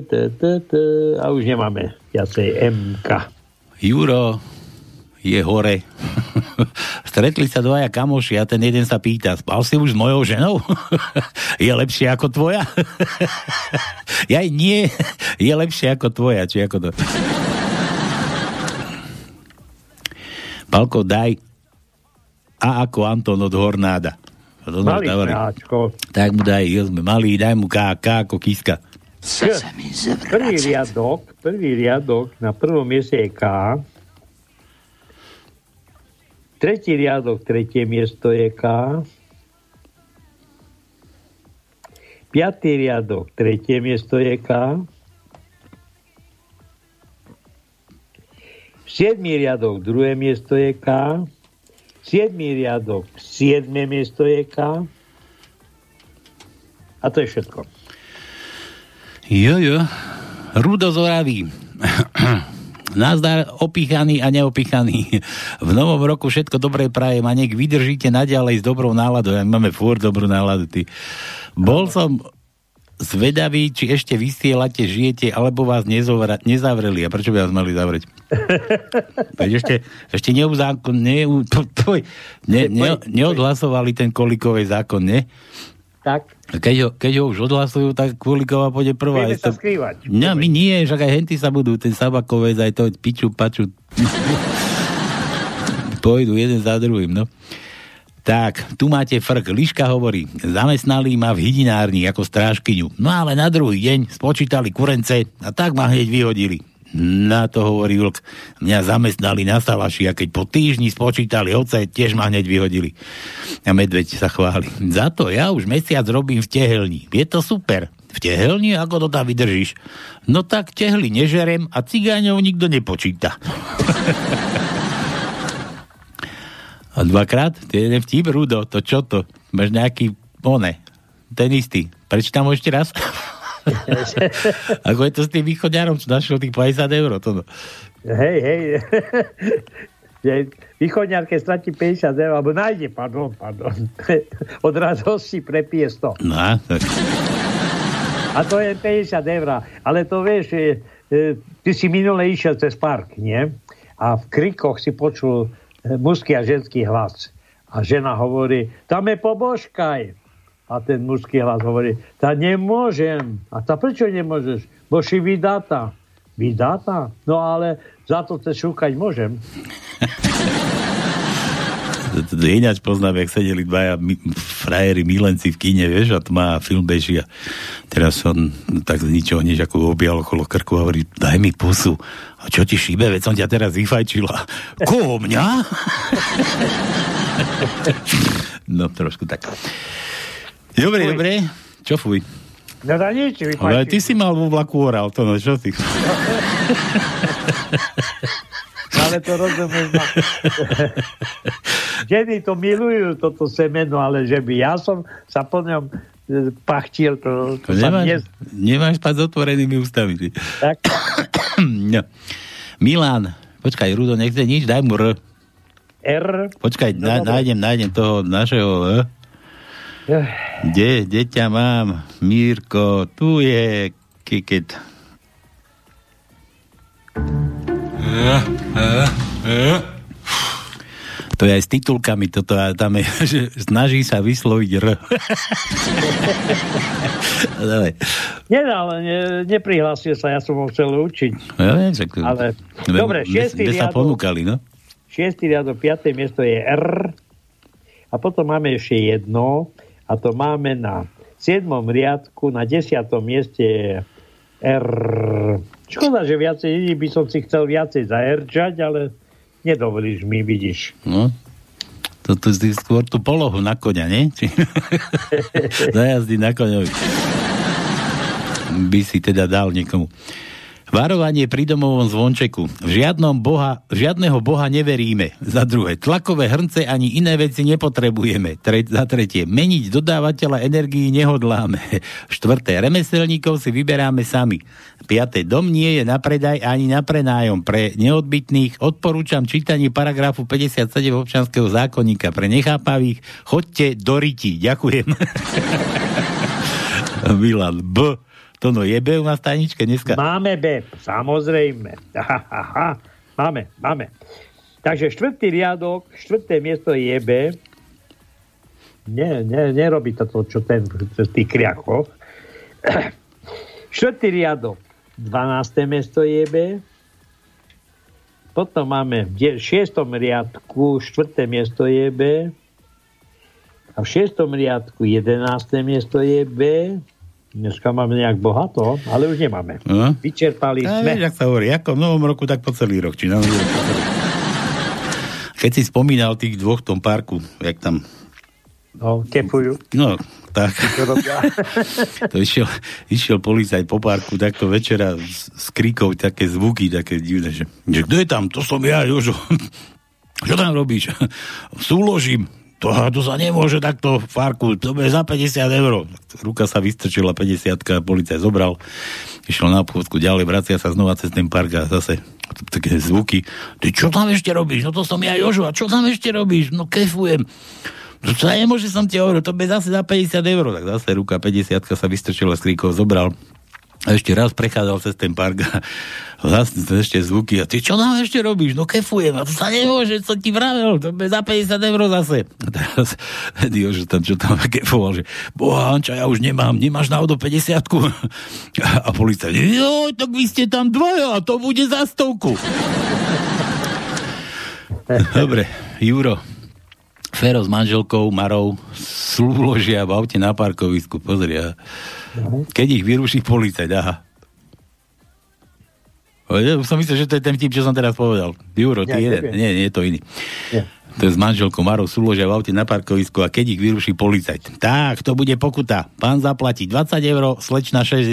t, t, t, a už nemáme viacej MK. Juro je hore. Stretli sa dvaja kamoši a ten jeden sa pýta, spal si už s mojou ženou? je lepšie ako tvoja? ja nie, je lepšie ako tvoja, či ako to... Palko, daj A ako Anton od Hornáda. Malý. Tak mu daj, jo, sme malí, daj mu K, K ako kiska. K. Prvý riadok, prvý riadok, na prvom mieste je K. Tretí riadok, tretie miesto je K. Piatý riadok, tretie miesto je K. Siedmý riadok, druhé miesto je K. Siedmý riadok, siedme miesto je K. A to je všetko. Jo, jo. Rudo z. Nazdar opíchaný a neopíchaný. V novom roku všetko dobré prajem a nech vydržíte naďalej s dobrou náladou. Ja máme furt dobrú náladu. Ty. Bol som zvedavý, či ešte vysielate, žijete, alebo vás nezovra, nezavreli. A prečo by vás mali zavrieť? Veď ešte, ešte neuzákon, to, ne, ne, neodhlasovali ten kolikový zákon, ne? Tak, Keď ho, keď ho už odhlasujú, tak Kuliková pôjde prvá. Je sa to- skrývať. No, my nie, však aj henty sa budú, ten Sabakovec, aj to piču, paču. Pôjdu jeden za druhým, no. Tak, tu máte frk. Liška hovorí, zamestnali ma v hydinárni ako strážkyňu. No ale na druhý deň spočítali kurence a tak ma hneď vyhodili. Na to hovorí vlk. Mňa zamestnali na salaši a keď po týždni spočítali oce, tiež ma hneď vyhodili. A medveď sa chváli. Za to ja už mesiac robím v tehelni. Je to super. V tehelni? Ako to tam vydržíš? No tak tehly nežerem a cigáňov nikto nepočíta. A dvakrát? To je jeden vtip, Rudo. To čo to? Máš nejaký, one, ten istý. Prečítam ho ešte raz? Ako je to s tým východňarom, čo našiel tých 50 eur? To no. Hej, hej. Východňar, keď stratí 50 eur, alebo nájde, pardon, pardon. Od radosti prepije 100. No, a, tak. A to je 50 eur. Ale to vieš, e, e, ty si minule išiel cez park, nie? A v krikoch si počul e, mužský a ženský hlas. A žena hovorí, tam je pobožkaj. A ten mužský hlas hovorí, tá nemôžem. A tá prečo nemôžeš? Bo si vydatá. Vydatá? No ale za to te šúkať môžem. Ináč poznám, jak sedeli dvaja mi, frajeri milenci v kine, vieš, a to má film beží a teraz on tak z ničoho nič ako objal okolo krku a hovorí, daj mi pusu. A čo ti šíbe, veď som ťa teraz vyfajčila. Koho mňa? no, trošku tak. Dobre, Fuj. dobre. Čo fuj? No za nič, Ale ty si mal vo vlaku oral, to no, čo ty? Ale to rozumieš. ma. Ženy to milujú, toto semeno, ale že by ja som sa po ňom e, pachtil, to, To to nemáš, nie... nemáš spať s otvorenými ústami. Ty. Tak, no. Milan, počkaj, Rudo, nechce nič, daj mu R. R. Počkaj, No, na, nájdem, nájdem toho našeho L. Kde, kde ťa mám? Mírko, tu je Kiket. To je aj s titulkami, toto a tam je, že snaží sa vysloviť R. Dobre. Nedal, ne, neprihlásil sa, ja som ho chcel učiť. Ja viem, Ale- dobre, šiestý sme sa riadok. ponúkali, no? Šiestý riadok, piaté miesto je R. A potom máme ešte jedno. A to máme na siedmom riadku, na desiatom mieste je R. Škoda, že viacej, by som si chcel viacej zaerčať, ale nedovolíš mi, vidíš. No. To, je skôr tú polohu na koňa, nie? Či... Zajazdy na koňovi. By si teda dal niekomu. Varovanie pri domovom zvončeku. V žiadnom boha, žiadneho boha neveríme. Za druhé, tlakové hrnce ani iné veci nepotrebujeme. Tre, za tretie, meniť dodávateľa energií nehodláme. Štvrté, remeselníkov si vyberáme sami. Piaté, dom nie je na predaj ani na prenájom. Pre neodbytných odporúčam čítanie paragrafu 57 občanského zákonníka. Pre nechápavých, chodte do riti. Ďakujem. Milan B. To no je B u nás tajničke dneska. Máme B, samozrejme. Máme, máme. Takže štvrtý riadok, štvrté miesto je B. Nie, nie, nerobí to to, čo ten, tý kriachov. Štvrtý riadok, 12. miesto je B. Potom máme v de- šiestom riadku, štvrté miesto je B. A v šiestom riadku 11. miesto je B. Dneska máme nejak bohato, ale už nemáme. No. Vyčerpali A sme. vieš, ak sa hovorí, ako v novom roku, tak po celý rok. Či na. Keď si spomínal tých dvoch v tom parku, jak tam, No, kepujú. no, tak, to išiel, išiel policajt po parku takto večera s, s kríkov, také zvuky, také divné, že, že kto je tam? To som ja, Jožo. Čo tam robíš? Súložím. To, to sa nemôže takto v to bude za 50 eur. Ruka sa vystrčila, 50 policajt zobral, išiel na obchodku ďalej, vracia sa znova cez ten park a zase také zvuky. Ty čo tam ešte robíš? No to som ja, Jožo, a čo tam ešte robíš? No kefujem. No to nemôže som ti hovoril, to bude zase za 50 eur. Tak zase ruka 50 sa vystrčila z kríkov, zobral a ešte raz prechádzal cez ten park a zase ešte zvuky. A ty čo tam ešte robíš? No kefujem. A to sa nemôže, co ti vravel. To bude za 50 eur zase. A teraz Dio, že tam čo tam kefoval, že boha, Anča, ja už nemám. Nemáš náhodou 50 A policajt, jo, tak vy ste tam dvoja a to bude za stovku. Dobre, Juro. Fero s manželkou Marou súložia v aute na parkovisku. Pozri, a keď ich vyruší policajt, aha. Už som myslel, že to je ten vtip, čo som teraz povedal. Juro, ty Ja, jeden. neviem. Nie, nie je to iný. Nie. To je s manželkou Marou súložia v aute na parkovisku a keď ich vyruší policajt. Tak, to bude pokuta. Pán zaplatí 20 eur, slečna 60.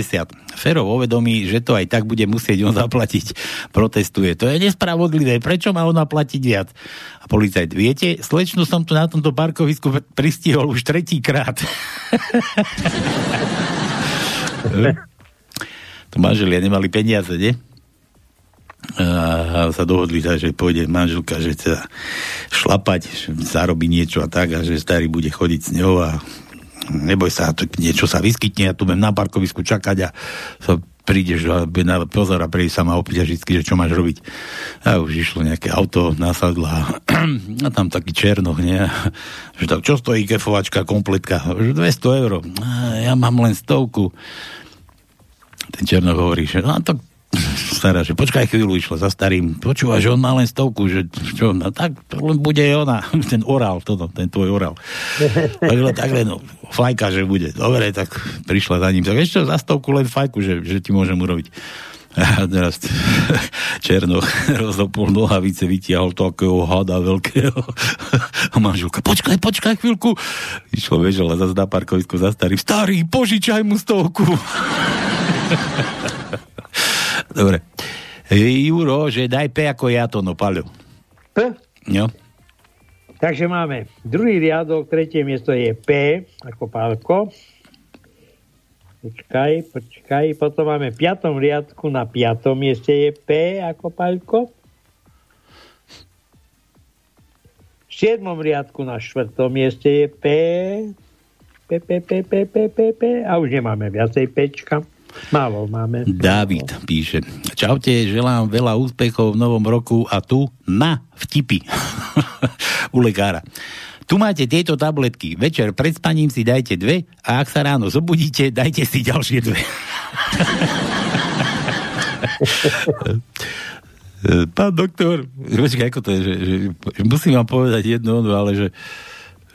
Fero vo vedomí, že to aj tak bude musieť on zaplatiť. Protestuje. To je nespravodlivé. Prečo má ona platiť viac? A policajt, viete, slečnu som tu na tomto parkovisku pristihol už tretíkrát. to manželia nemali peniaze, nie? a sa dohodli, že pôjde manželka, že chce šlapať, že zarobí niečo a tak a že starý bude chodiť s ňou a neboj sa, niečo sa vyskytne, ja tu budem na parkovisku čakať a sa prídeš na pozor a príde sa ma opýta vždy, že čo máš robiť. A už išlo nejaké auto, nasadla a tam taký černoch, nie? Že tak, čo stojí kefovačka kompletka? Že 200 eur. Ja mám len stovku. Ten černoch hovorí, že no tak stará, že počkaj chvíľu, išla za starým, počúva, že on má len stovku, že čo, no tak len bude ona, ten orál, toto, ten tvoj orál. takhle, takhle, no, fajka, že bude. Dobre, tak prišla za ním, tak ešte za stovku len fajku, že, že ti môžem urobiť. A teraz Černoch rozopol nohavice, vytiahol takého hada veľkého. A manželka, počkaj, počkaj chvíľku. Išlo, vežala zase na parkovisku za starým. Starý, požičaj mu stovku. Dobre. Juro, že daj P ako ja to, no Paľo. P. Jo. Takže máme druhý riadok, tretie miesto je P, ako pálko. Počkaj, počkaj. Potom máme v piatom riadku, na piatom mieste je P, ako pálko. V siedmom riadku na štvrtom mieste je P. P, P, P, P, P, P, P. A už nemáme viacej Pčka. Málo máme. David píše. Čaute, želám veľa úspechov v novom roku a tu na vtipy u lekára. Tu máte tieto tabletky. Večer pred spaním si dajte dve a ak sa ráno zobudíte, dajte si ďalšie dve. Pán doktor, počkaj, ako to je, že, že, že musím vám povedať jedno, no, ale že,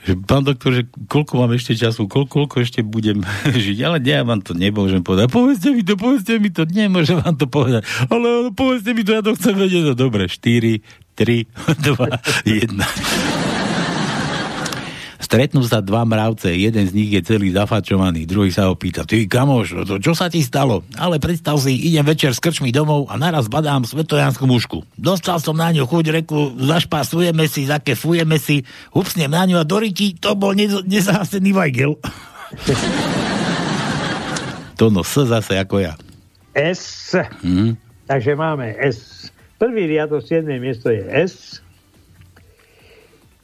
že pán doktor, že koľko mám ešte času, koľko, koľko ešte budem žiť, ale ja vám to nemôžem povedať. Povedzte mi to, povedzte mi to, nemôžem vám to povedať, ale povedzte mi to, ja to chcem vedieť. No dobre, 4, 3, 2, 1. Stretnú sa dva mravce, jeden z nich je celý zafačovaný, druhý sa ho pýta, ty kamoš, to čo sa ti stalo? Ale predstav si, idem večer s krčmi domov a naraz badám svetojanskú mušku. Dostal som na ňu chuť, reku, zašpásujeme si, zakefujeme si, hupsnem na ňu a do ryti, to bol nez- nezahasený vajgel. to no, S zase ako ja. S. Hm? Takže máme S. Prvý riadok, 7. miesto je S.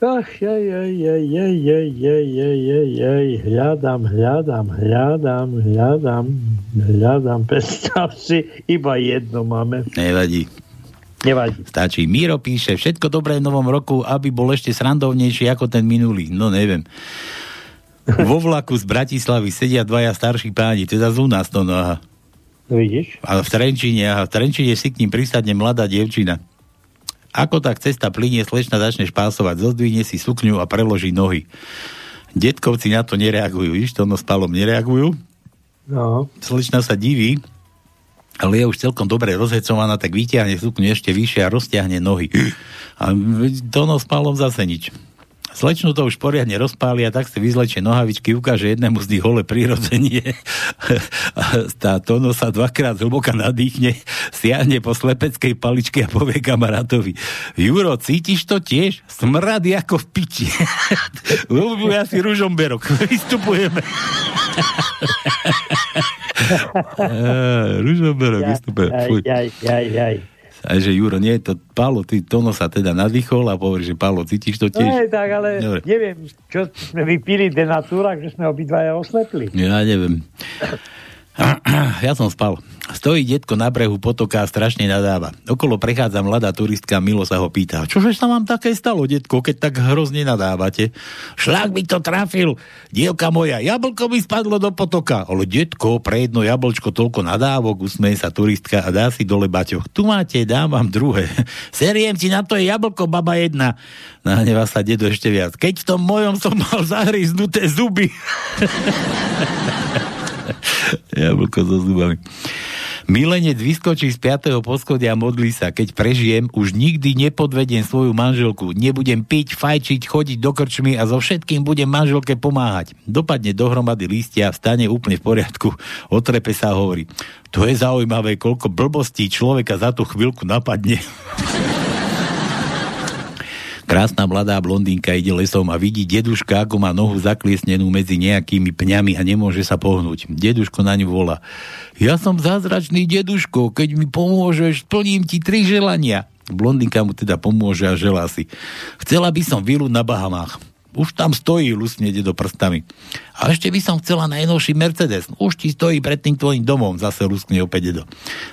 Ach, jaj, jaj, jaj, jaj, jaj, jaj, jaj, jaj, jaj, hľadám, hľadám, hľadám, hľadám, hľadám, predstav si, iba jedno máme. Nevadí. Nevadí. Stačí. Miro píše, všetko dobré v novom roku, aby bol ešte srandovnejší ako ten minulý. No neviem. Vo vlaku z Bratislavy sedia dvaja starší páni, teda z nás to, no aha. Vidíš? A v Trenčine, a v Trenčine si k ním prisadne mladá dievčina. Ako tak cesta plinie, slečna začne špásovať, zozdvihne si sukňu a preloží nohy. Detkovci na to nereagujú, víš, to no s palom nereagujú. No. Slečna sa diví, ale je už celkom dobre rozhecovaná, tak vyťahne sukňu ešte vyššie a rozťahne nohy. A to no s palom zase nič. Slečnu to už poriadne rozpáli a tak si vyzlečie nohavičky, ukáže jednému z nich hole prirodzenie. Tá Tono sa dvakrát hlboka nadýchne, siahne po slepeckej paličke a povie kamarátovi Juro, cítiš to tiež? Smrad ako v piči. Ľubuje asi ružomberok. Vystupujeme. Ružomberok, vystupujeme. Aj, aj, aj, aj. A že Juro, nie, to Pálo, ty Tono sa teda nadýchol a hovorí, že Pálo, cítiš to tiež? aj tak, ale Dobre. neviem, čo sme vypili denatúra, že sme obidvaja oslepli. Ja neviem. Ja som spal. Stojí detko na brehu potoka a strašne nadáva. Okolo prechádza mladá turistka Milo sa ho pýta. Čože sa vám také stalo, detko, keď tak hrozne nadávate? Šlak by to trafil. Dievka moja, jablko by spadlo do potoka. Ale detko, pre jedno jablčko toľko nadávok, usmeje sa turistka a dá si dole baťoch. Tu máte, dám vám druhé. Seriem ti na to je jablko, baba jedna. Nahneva sa dedo ešte viac. Keď v tom mojom som mal zahryznuté zuby. Jablko so zubami. Milenec vyskočí z 5. poschodia a modlí sa, keď prežijem, už nikdy nepodvediem svoju manželku. Nebudem piť, fajčiť, chodiť do krčmy a so všetkým budem manželke pomáhať. Dopadne dohromady lístia, vstane úplne v poriadku, otrepe sa hovorí. To je zaujímavé, koľko blbostí človeka za tú chvíľku napadne. Krásna mladá blondínka ide lesom a vidí deduška, ako má nohu zakliesnenú medzi nejakými pňami a nemôže sa pohnúť. Deduško na ňu volá. Ja som zázračný deduško, keď mi pomôžeš, splním ti tri želania. Blondínka mu teda pomôže a želá si. Chcela by som vilu na Bahamách. Už tam stojí, lusne do prstami. A ešte by som chcela najnovší Mercedes. Už ti stojí pred tým tvojim domom, zase luskne opäť dedo.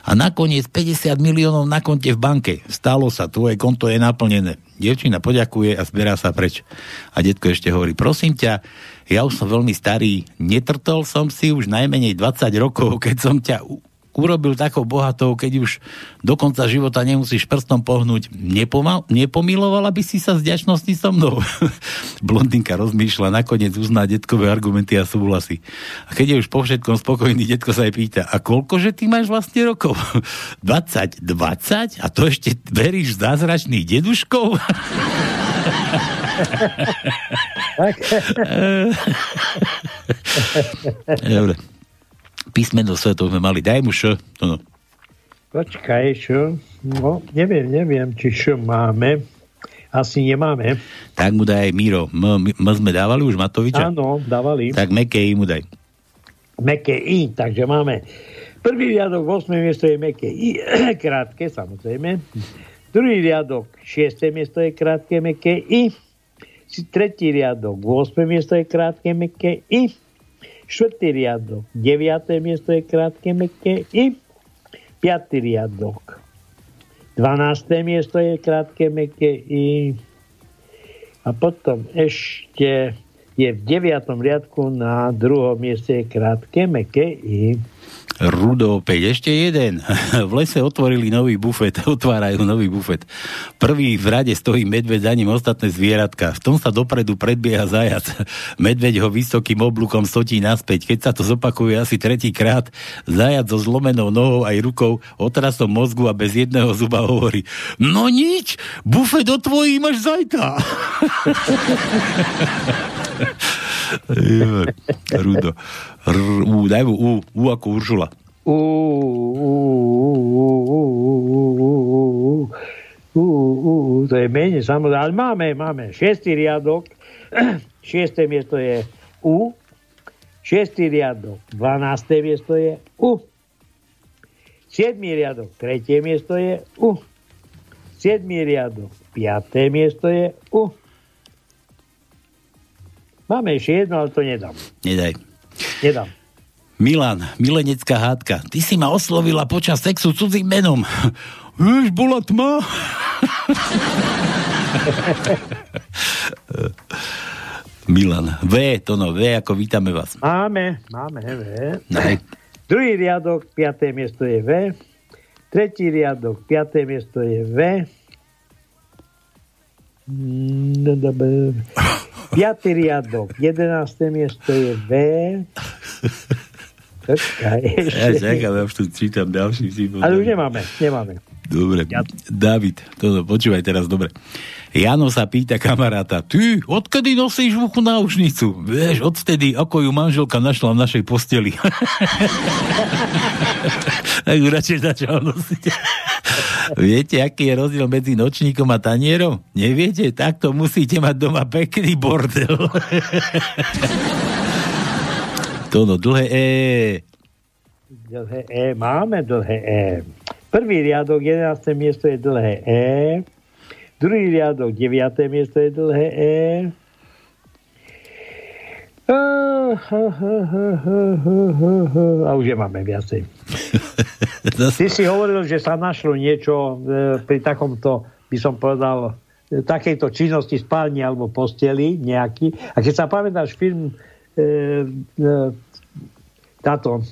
A nakoniec 50 miliónov na konte v banke. Stalo sa, tvoje konto je naplnené. Dievčina poďakuje a zberá sa preč. A detko ešte hovorí, prosím ťa, ja už som veľmi starý, netrtol som si už najmenej 20 rokov, keď som ťa urobil takou bohatou, keď už do konca života nemusíš prstom pohnúť. Nepomal, nepomilovala by si sa z ďačnosti so mnou? Blondinka rozmýšľa, nakoniec uzná detkové argumenty a súhlasí. A keď je už po všetkom spokojný, detko sa jej pýta, a koľko, že ty máš vlastne rokov? 20, 20? A to ešte veríš zázračných deduškov? Dobre. Písmeno svetov sme mali. Daj mu š. No, no. Počkaj, čo? No, neviem, neviem, či čo máme. Asi nemáme. Tak mu daj Miro. M, m, m sme dávali už Matoviča? Áno, dávali. Tak meké mu daj. Meké I, takže máme prvý riadok, 8. miesto je meké I, krátke, samozrejme. Druhý riadok, 6. miesto je krátke, meké I. Tretí riadok, 8. miesto je krátke, meké I. Štvrtý riadok, 9. miesto je krátke, meké I. Piatý riadok, 12. miesto je krátke, meké I. A potom ešte je v 9. riadku na druhom mieste je krátke, meké I. Rudo opäť. Ešte jeden. V lese otvorili nový bufet. Otvárajú nový bufet. Prvý v rade stojí medveď, za ním ostatné zvieratka. V tom sa dopredu predbieha zajac. Medveď ho vysokým oblúkom stotí naspäť. Keď sa to zopakuje asi tretí krát, zajac so zlomenou nohou aj rukou, otrasom mozgu a bez jedného zuba hovorí No nič, bufet otvojím až zajtra. Rudo. R, u, daj mu U, U ako Uršula. U, u, u, u, u, u, u, u, to je menej samozrejme, ale máme, máme šiestý riadok, šiesté miesto je U, šiestý riadok, 12. miesto je U, siedmý riadok, tretie miesto je U, siedmý riadok, piaté miesto je U. Máme ešte jedno, ale to nedám. Nedaj. Nedám. Milan, milenecká hádka. Ty si ma oslovila počas sexu cudzím menom. Vieš, bola tma. Milan, V, to no, V, ako vítame vás. Máme, máme V. Nej. Druhý riadok, piaté miesto je V. Tretí riadok, piaté miesto je V. No. Piatý riadok, jedenácté miesto je V. Počkaj, Ja čakám, ja už tu čítam ďalší si Ale už nemáme, nemáme. Dobre, David, toto počúvaj teraz dobre. Jano sa pýta kamaráta, ty, odkedy nosíš v uchu náušnicu? Vieš, odtedy, ako ju manželka našla v našej posteli. tak ju radšej začal nosiť. Viete, aký je rozdiel medzi nočníkom a tanierom? Neviete? Takto musíte mať doma pekný bordel. to no, dlhé E. Dlhé E, máme dlhé E. Prvý riadok, 11. miesto je dlhé E. Druhý riadok, 9. miesto je dlhé E. A už je máme viacej. Zase, Ty si hovoril, že sa našlo niečo e, pri takomto, by som povedal, e, takejto činnosti spálni alebo posteli nejaký. A keď sa pamätáš film e, e, táto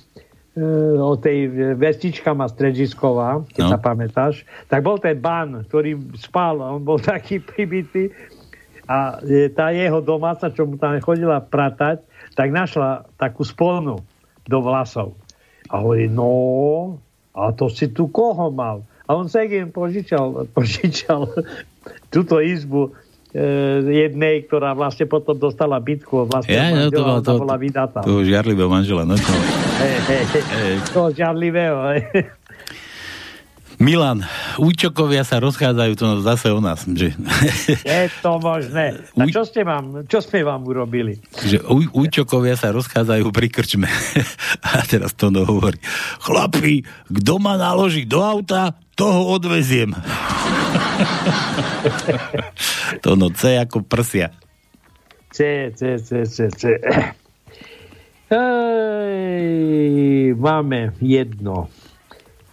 o tej vestička má Stredžisková, keď No. sa pamätáš, tak bol ten bán, ktorý spal, on bol taký pribitý a e, tá jeho domáca, čo mu tam chodila pratať, tak našla takú spolnu do vlasov. A hovorí, no, a to si tu koho mal? A on sa im požičal, požičal túto izbu jednej, ktorá vlastne potom dostala bitku vlastne ja, no, to, ona to, bola vydatá. to, to žiarlivého manžela. No, to. Toho žiarlivého. Milan, účokovia sa rozchádzajú, to zase o nás. Že, Je to možné. A čo, ste vám, čo sme vám urobili? že uj, účokovia sa rozchádzajú pri krčme. A teraz to hovorí. Chlapi, kto ma naloží do auta, toho odveziem. to no C ako prsia. C, C, C, C, C. Ej, máme jedno.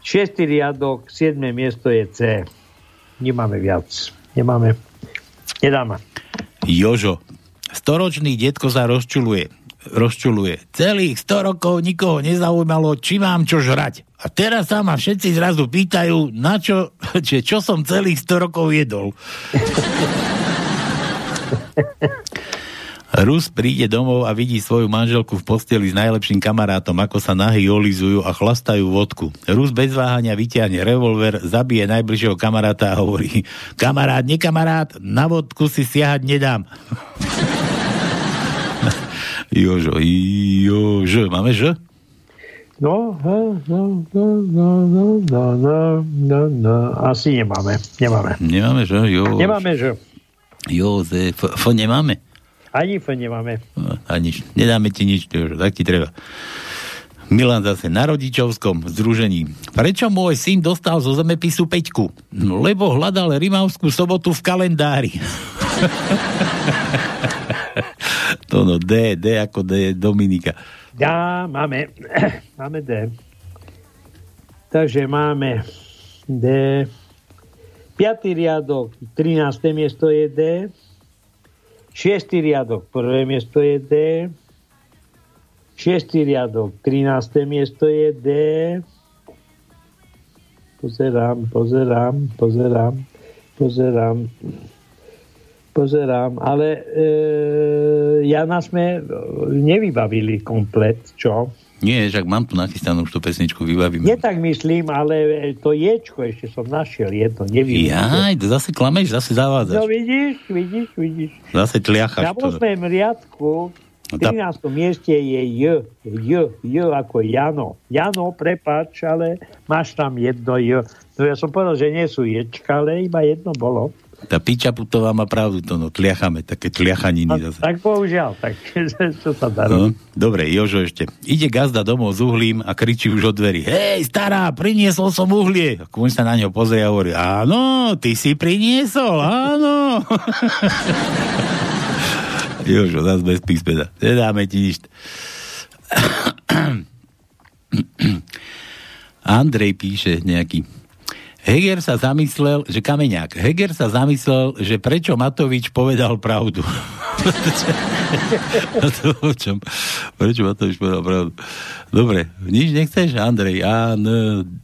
Šiestý riadok, siedme miesto je C. Nemáme viac. Nemáme. Nedáme. Jožo, storočný detko sa rozčuluje. Rozčuluje. Celých 100 rokov nikoho nezaujímalo, či mám čo žrať. A teraz sa ma všetci zrazu pýtajú, na čo, že čo som celých 100 rokov jedol. Rus príde domov a vidí svoju manželku v posteli s najlepším kamarátom, ako sa nahy olizujú a chlastajú vodku. Rus bez váhania vyťahne revolver, zabije najbližšieho kamaráta a hovorí kamarát, nekamarát, na vodku si siahať nedám. Jožo, Jožo, máme Ž? No, no, no, no, no, no, no, no, no, no. Asi nemáme. Nemáme. Nemáme Ž? Jo, Nemáme, že? Jozef, F nemáme? Ani F nemáme. No, A nič, nedáme ti nič, Jožo, tak ti treba. Milan zase na rodičovskom združení. Prečo môj syn dostal zo zemepisu peťku? No, lebo hľadal Rimavskú sobotu v kalendári. to no, D, D ako D, Dominika. Ja, máme. máme D. Takže máme D. Piatý riadok, 13. miesto je D. Šiestý riadok, prvé miesto je D. Šiestý riadok, 13. miesto je D. Pozerám, pozerám, pozerám, pozerám, pozerám, ale e, Jana sme nevybavili komplet, čo? Nie, však mám tu nachystanú už tú pesničku, vybavím. Nie tak myslím, ale to ječko ešte som našiel, je to, neviem. Jaj, to zase klameš, zase No zavádzaš. vidíš, vidíš, vidíš. Zase Na tliachaš to. 8. riadku No v tá- 13. mieste je J. J, J ako Jano. Jano, prepáč, ale máš tam jedno J. No ja som povedal, že nie sú Ječka, ale iba jedno bolo. Tá piča putová má pravdu, to no, tliachame, také tliachaniny A, zase. tak bohužiaľ, tak čo sa dá No, dobre, Jožo ešte. Ide gazda domov s uhlím a kričí už od dverí. Hej, stará, priniesol som uhlie. A kôň sa na ňo pozrie a hovorí, áno, ty si priniesol, áno. Jožo, zase bez písmena. Nedáme ti nič. Andrej píše nejaký. Heger sa zamyslel, že kameňák, Heger sa zamyslel, že prečo Matovič povedal pravdu. Prečo Matovič povedal pravdu? Dobre, nič nechceš, Andrej? A, n,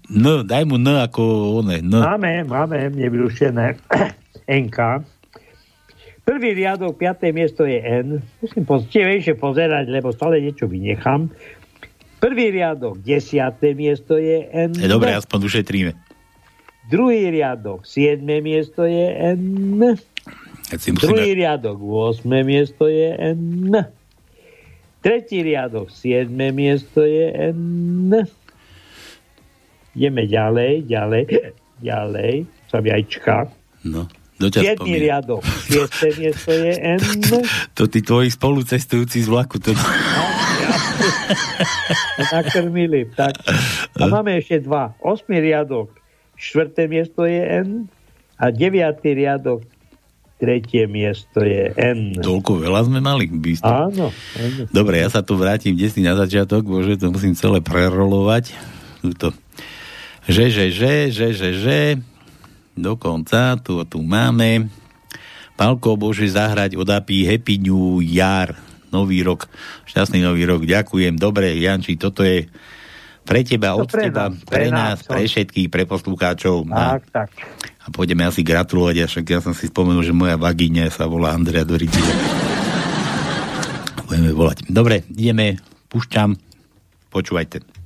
n, daj mu n ako one. N. Máme, máme nevyrušené NK. Prvý riadok, piaté miesto je N. Musím pozitívejšie pozerať, lebo stále niečo vynechám. Prvý riadok, desiaté miesto je N. Je dobre, aspoň ušetríme. Druhý riadok, siedme miesto je N. Musíme... Druhý riadok, 8 miesto je N. Tretí riadok, 7 miesto je N. Ideme ďalej, ďalej, ďalej. Som jajčka. No, Siedmý riadok, 6 miesto je N. To tí tvoji spolucestujúci z vlaku. To... Nakrmili. Tak. A máme ešte dva. Osmý riadok, štvrté miesto je N. A deviatý riadok, tretie miesto je N. Toľko veľa sme mali. By... Áno. áno. Dobre, ja sa tu vrátim desi na začiatok, bože, to musím celé prerolovať. Tuto. Že, že, že, že, že, že, dokonca, tu, tu máme. Pálko, bože, zahrať od API Happy New Year, nový rok, šťastný nový rok, ďakujem, dobre, Janči, toto je pre teba, od pre teba, nás, pre nás, nás, pre všetkých, pre poslucháčov. A, Tak, tak. a pôjdeme asi gratulovať, a však ja som si spomenul, že moja vagíňa sa volá Andrea Doriti. Budeme volať. Dobre, ideme, púšťam, počúvajte.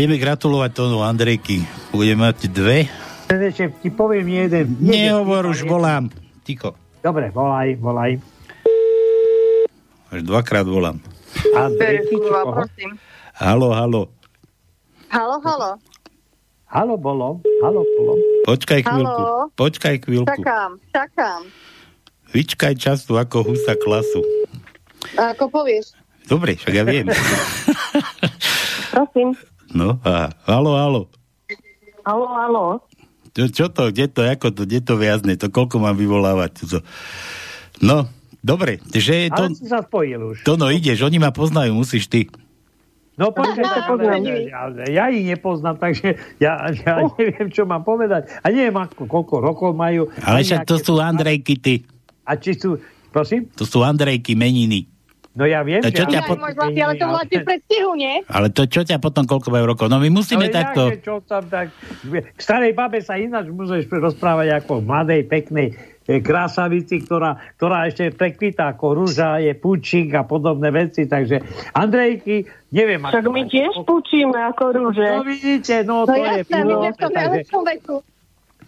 Ideme gratulovať tónu Andrejky. Budeme mať dve. Ešte ti poviem jeden. jeden Nehovor, už volám. Ticho. Dobre, volaj, volaj. Už dvakrát volám. Andrejky, prosím. Halo, halo. Halo, halo. Halo, bolo. Halo, bolo. Počkaj chvíľku. Halo? Počkaj chvíľku. Čakám, čakám. Vyčkaj času ako husa klasu. A Ako povieš? Dobre, však ja viem. Prosím. No a halo, halo. Halo, halo. Čo, čo to, kde to, ako to, kde to viazne, to koľko mám vyvolávať? To, no, dobre, že to, Ale si sa spojil už. to no ideš, oni ma poznajú, musíš ty. No počkaj, Aha, ja, poznám. ja, ja ich nepoznám, takže ja, ja neviem, čo mám povedať. A neviem, ako, koľko rokov majú. Ale však to sú Andrejky, ty. A či sú, prosím? To sú Andrejky, meniny. No ja viem, A čo že... ťa pot- Môj zlatý, ale to voláte v predstihu, nie? Ale to čo ťa potom, koľko majú rokov? No my musíme Ale takto... jakže, čo tam tak... K starej babe sa ináč môžeš rozprávať ako mladej, peknej e, krásavici, ktorá, ktorá ešte prekvita ako rúža, je pučík a podobné veci, takže Andrejky, neviem... Však ako- my tiež pučíme ako rúže. No vidíte, no, No to je... jasné, my sme v tom veku.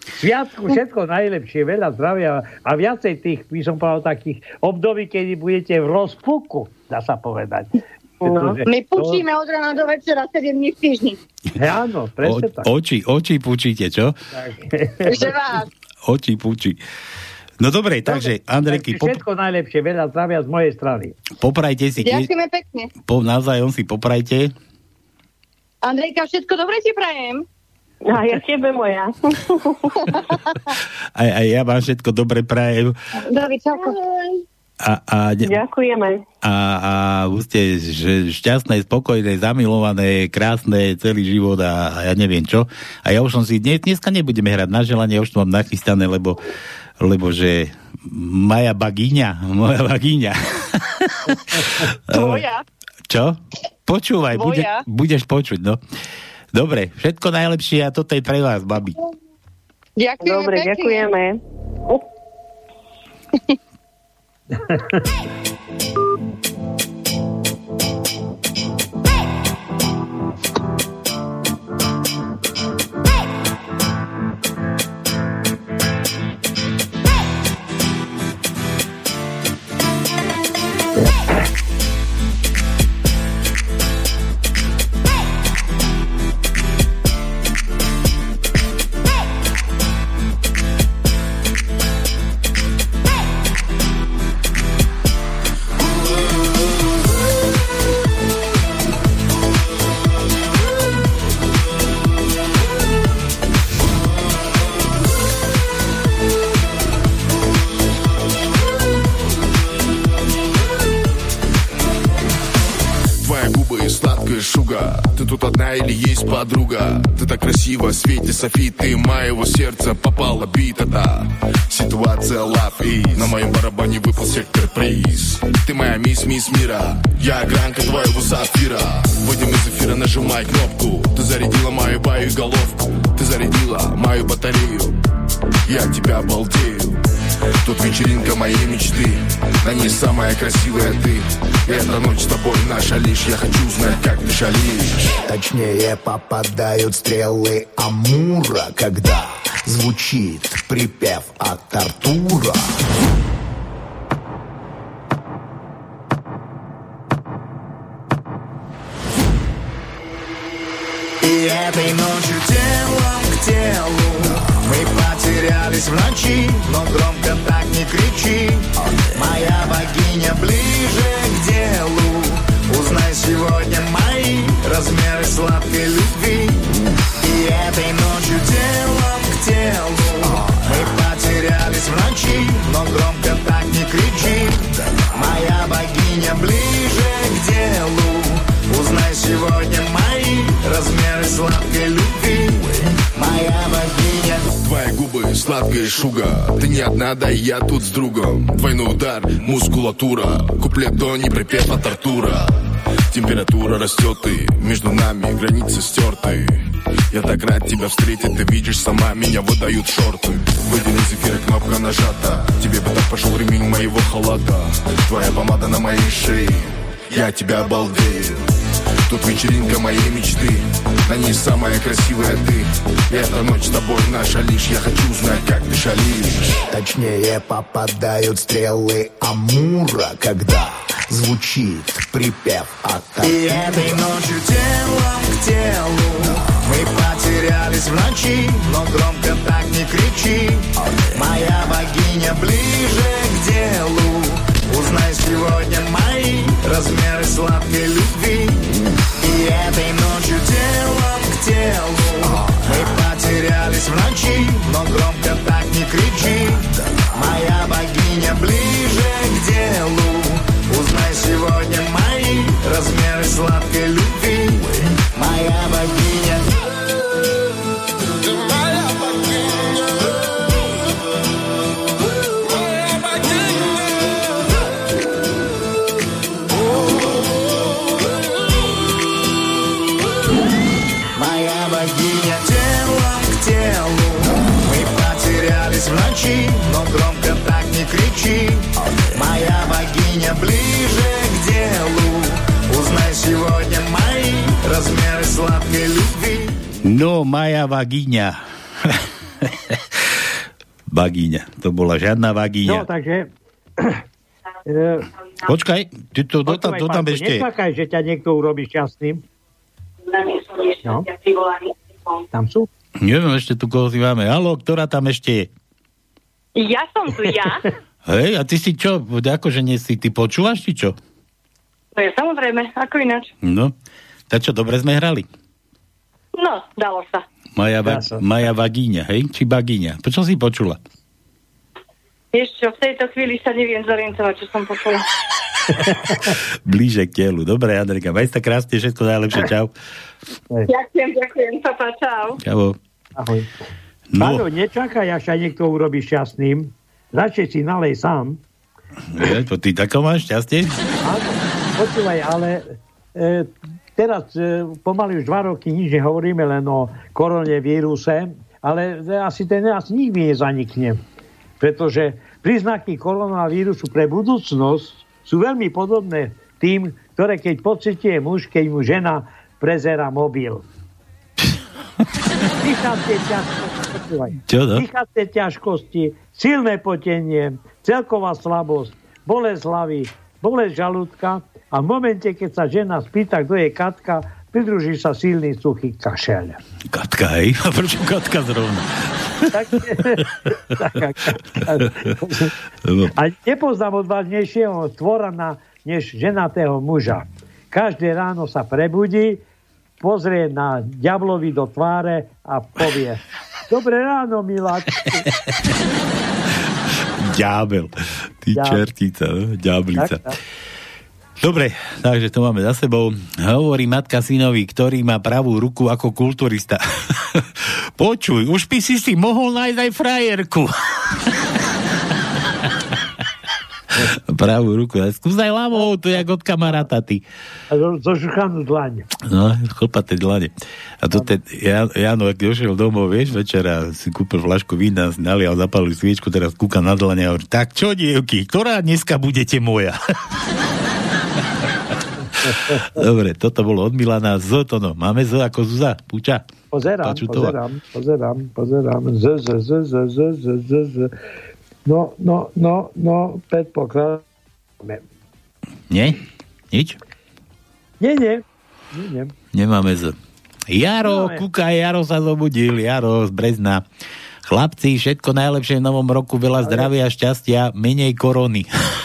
Sviatku všetko najlepšie, veľa zdravia a viacej tých, by som povedal, takých období, kedy budete v rozpuku, dá sa povedať. No, My pučíme od rána do večera 7 dní v týždni. Áno, O, presne tak. oči, oči pučíte, čo? tak. Vás. Oči pučí. No dobre, takže Andrejky, pop, Všetko najlepšie, veľa zdravia z mojej strany. poprajte si, Ďakujeme pekne. po, navzájom si poprajte. Andrejka, všetko dobre ti prajem. A ja tebe moja. Aj, aj ja vám všetko dobre prajem. Dovi, čauko. A, a, ne- Ďakujeme. a, a ste že šťastné, spokojné, zamilované, krásne celý život a, a ja neviem čo. A ja už som si, dnes, dneska nebudeme hrať na želanie, ja už to mám nachystané, lebo, lebo že Maja Bagíňa, moja Bagíňa. Tvoja. Čo? Počúvaj, bude, Moja. budeš počuť, no. Dobre, všetko najlepšie a toto je pre vás, babi. Ďakujeme Dobre, pekne. ďakujeme. Или есть подруга? Ты так красиво в свете Софи Ты моего сердца попала бита, да Ситуация лав На моем барабане выпал сектор приз. Ты моя мисс, мисс мира. Я гранка твоего сапфира. Выйдем из эфира, нажимай кнопку. Ты зарядила мою баю головку Ты зарядила мою батарею. Я тебя балдею Тут вечеринка моей мечты. На ней самая красивая ты. Эта ночь с тобой наша лишь. Я хочу знать, как ты шалишь. Точнее попадают стрелы Амура, когда звучит припев от Артура. И этой ночью телом к телу. Мы потерялись в ночи, но громко так не кричи. Моя богиня ближе к делу. Узнай сегодня мои размеры сладкой любви. И этой ночью телом телу Мы потерялись в ночи, но громко так не кричи. Моя богиня ближе к делу. Узнай сегодня мои размеры сладкой любви. Моя богиня. Твои губы сладкая шуга. Ты не одна, да я тут с другом. Двойной удар, мускулатура. Куплет до не припев от Артура. Температура растет и между нами границы стерты Я так рад тебя встретить, ты видишь сама Меня выдают шорты. Выйдем из эфира, кнопка нажата. Тебе бы так пошел ремень моего халата. Твоя помада на моей шее. Я тебя обалдею. Тут вечеринка моей мечты. На ней самая красивая ты. И эта ночь с тобой наша лишь. Я хочу узнать, как ты шалишь. Точнее попадают стрелы Амура, когда звучит припев от И этой ночью телом к телу Мы потерялись в ночи Но громко так не кричи. Моя богиня ближе к делу. Узнай сегодня мои размеры сладкой любви. И этой ночью телом к телу. Мы потерялись в ночи Но громко так не кричи. Моя богиня ближе к делу. Узнай сегодня мои размеры сладкой любви. Моя богиня sladkej ľubvi. No, Maja Vagíňa. vagíňa. To bola žiadna vagíňa. No, takže... Eh, Počkaj, ty to tam dotam ešte. Neplakaj, že ťa niekto urobí šťastným. No. Tam sú? Neviem ešte tu, koho si máme. Halo, ktorá tam ešte je? Ja som tu, ja. Hej, a ty si čo? Akože nie si, ty počúvaš, či čo? No to je samozrejme, ako ináč. No, tak čo, dobre sme hrali? No, dalo sa. Maja, va-. Maja Vagíňa, hej? Či Bagíňa? Počo si počula? Ešte v tejto chvíli sa neviem zorientovať, čo som počula. Blíže k telu. Dobre, Andrika, maj sa krásne, všetko najlepšie, čau. Ďakujem, ďakujem, papa, čau. Čau. Ahoj. No, Páno, nečakaj, až sa niekto urobí šťastným. Radšej si nalej sám. je, to ty tako máš šťastie? Áno, počúvaj, ale e, teraz e, pomaly už dva roky nič nehovoríme len o koronavíruse, ale asi ten asi nikdy nezanikne. Pretože príznaky koronavírusu pre budúcnosť sú veľmi podobné tým, ktoré keď pocitie muž, keď mu žena prezera mobil. Dýchacie ťažkosti? Dýchacie ťažkosti, silné potenie, celková slabosť, bolesť hlavy, bolesť žalúdka a v momente, keď sa žena spýta, kto je Katka, pridruží sa silný suchý kašeľ. Katka, hej? A prečo Katka zrovna? Tak, taká Katka. No, A nepoznám odvážnejšieho tvorana než ženatého muža. Každé ráno sa prebudí, pozrie na diablovi do tváre a povie Dobré ráno, miláčku. Ďábel. Ty Ďábel. čertica, no? ďáblica. Tak, tak. Dobre, takže to máme za sebou. Hovorí matka synovi, ktorý má pravú ruku ako kulturista. Počuj, už by si si mohol nájsť aj frajerku. pravú ruku. Skúsaj ľavou, to je jak od kamaráta, ty. A zo, zo žuchanú dlaň. No, chlpaté dlane. A to ten Jan, Jano, ak došiel domov, vieš, večera si kúpil flašku vína, nalial, zapalil sviečku, teraz kúka na dlane a hovorí, tak čo, dievky, ktorá dneska budete moja? Dobre, toto bolo od Milana z to no. Máme z ako Zuza, Puča. Pozerám, Pačutová. pozerám, pozerám, pozerám. Z, z, z, z, z, z, z, z. No, no, no, no, predpokladáme. Nie? Nič? Nie, nie. Nie, nie. Nemáme z. Jaro, Máme. kúkaj, Jaro sa zobudil, Jaro z Brezna. Chlapci, všetko najlepšie v novom roku, veľa zdravia, šťastia, menej korony.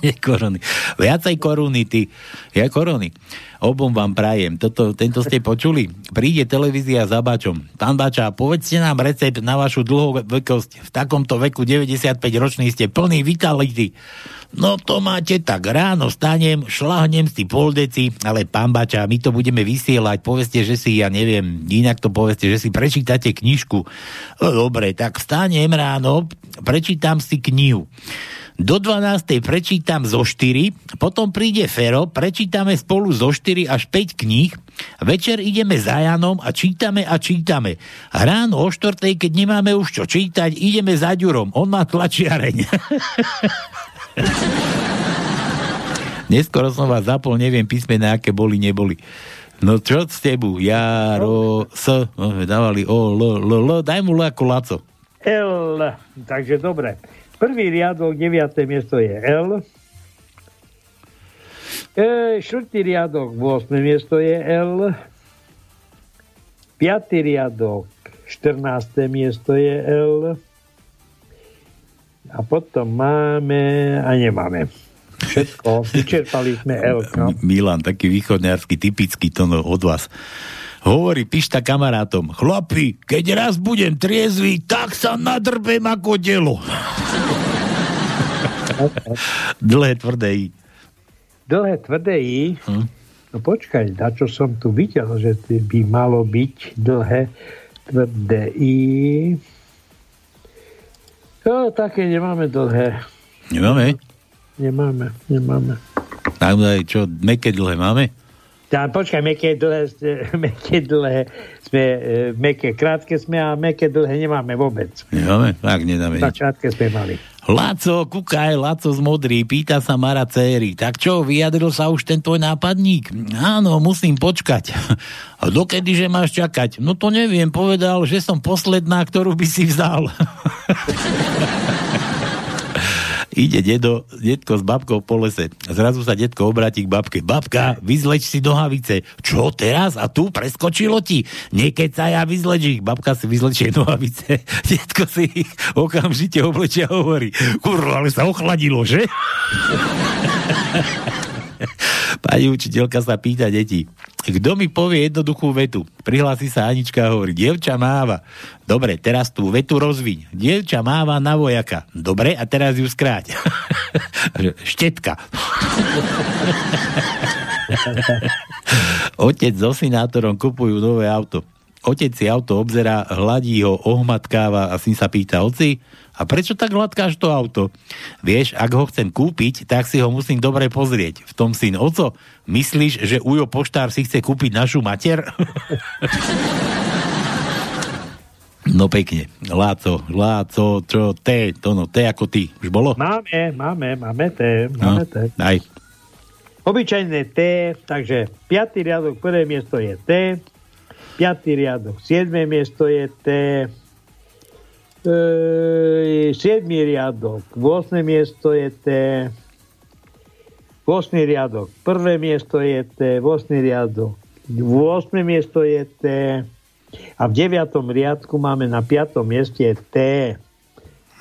menej korony. Viacej koruny, ty. Ja korony. Obom vám prajem. Toto, tento ste počuli? Príde televízia za Bačom. Pán Bača, povedzte nám recept na vašu dlhovekosť. V takomto veku 95 ročný ste plný vitality. No to máte tak, ráno stanem, šlahnem si pol deci, ale pán Bača, my to budeme vysielať, povedzte, že si, ja neviem, inak to povedzte, že si prečítate knižku. No, dobre, tak vstanem ráno, prečítam si knihu. Do 12. prečítam zo 4, potom príde Fero, prečítame spolu zo 4 až 5 kníh, večer ideme za Janom a čítame a čítame. Ráno o 4. keď nemáme už čo čítať, ideme za Ďurom, on má tlačiareň. Neskoro som vás zapol, neviem písmená, aké boli, neboli. No čo s tebu? Ja, ro, s, no, dávali o, l, l, l, daj mu L ako Laco. L. Takže dobre. Prvý riadok, deviaté miesto je L. E, štvrtý riadok, 8. miesto je L. Piatý riadok, 14. miesto je L. A potom máme a nemáme. Všetko, vyčerpali sme L. No. Milan, taký východňarský, typický to no, od vás. Hovorí Pišta kamarátom, chlapi, keď raz budem triezvy, tak sa nadrbem ako delo. Dlhé, tvrdé I. Dlhé, tvrdé I. Hm? No počkaj, na čo som tu videl, že by malo byť dlhé, tvrdé I. No, také nemáme dlhé. Nemáme? Nemáme, nemáme. Naozaj, čo, meké dlhé máme? Ja, počkaj, meké dlhé, meké dlhé sme, e, meké krátke sme a meké dlhé nemáme vôbec. Nemáme? Tak nedáme Tak krátke sme mali. Laco, kúkaj, Laco z Modrý, pýta sa Mara céry. Tak čo, vyjadril sa už ten tvoj nápadník? Áno, musím počkať. A dokedy, že máš čakať? No to neviem, povedal, že som posledná, ktorú by si vzal. Ide dedo, detko s babkou po lese. Zrazu sa detko obráti k babke. Babka, vyzleč si nohavice. Čo teraz? A tu preskočilo ti? Niekedy sa ja vyzleč ich. Babka si vyzlečie nohavice. Detko si ich okamžite oblečia a hovorí. Kurva, ale sa ochladilo, že? Pani učiteľka sa pýta deti. Kto mi povie jednoduchú vetu? Prihlási sa Anička a hovorí, dievča máva. Dobre, teraz tú vetu rozviň. Dievča máva na vojaka. Dobre, a teraz ju skráť. Štetka. Otec so synátorom kupujú nové auto. Otec si auto obzerá, hladí ho, ohmatkáva a syn sa pýta, oci, a prečo tak hladkáš to auto? Vieš, ak ho chcem kúpiť, tak si ho musím dobre pozrieť. V tom syn, oco, myslíš, že Ujo Poštár si chce kúpiť našu mater? no pekne. Láco, Láco, čo, T, to no, T ako ty. Už bolo? Máme, máme, máme T, máme T. Aj. Obyčajné T, takže 5. riadok, prvé miesto je T, 5. riadok, 7. miesto je T, e, 7. riadok, 8. miesto je T, 8. riadok, prvé miesto je T, 8. riadok, 8. miesto je T a v 9. riadku máme na 5. mieste T.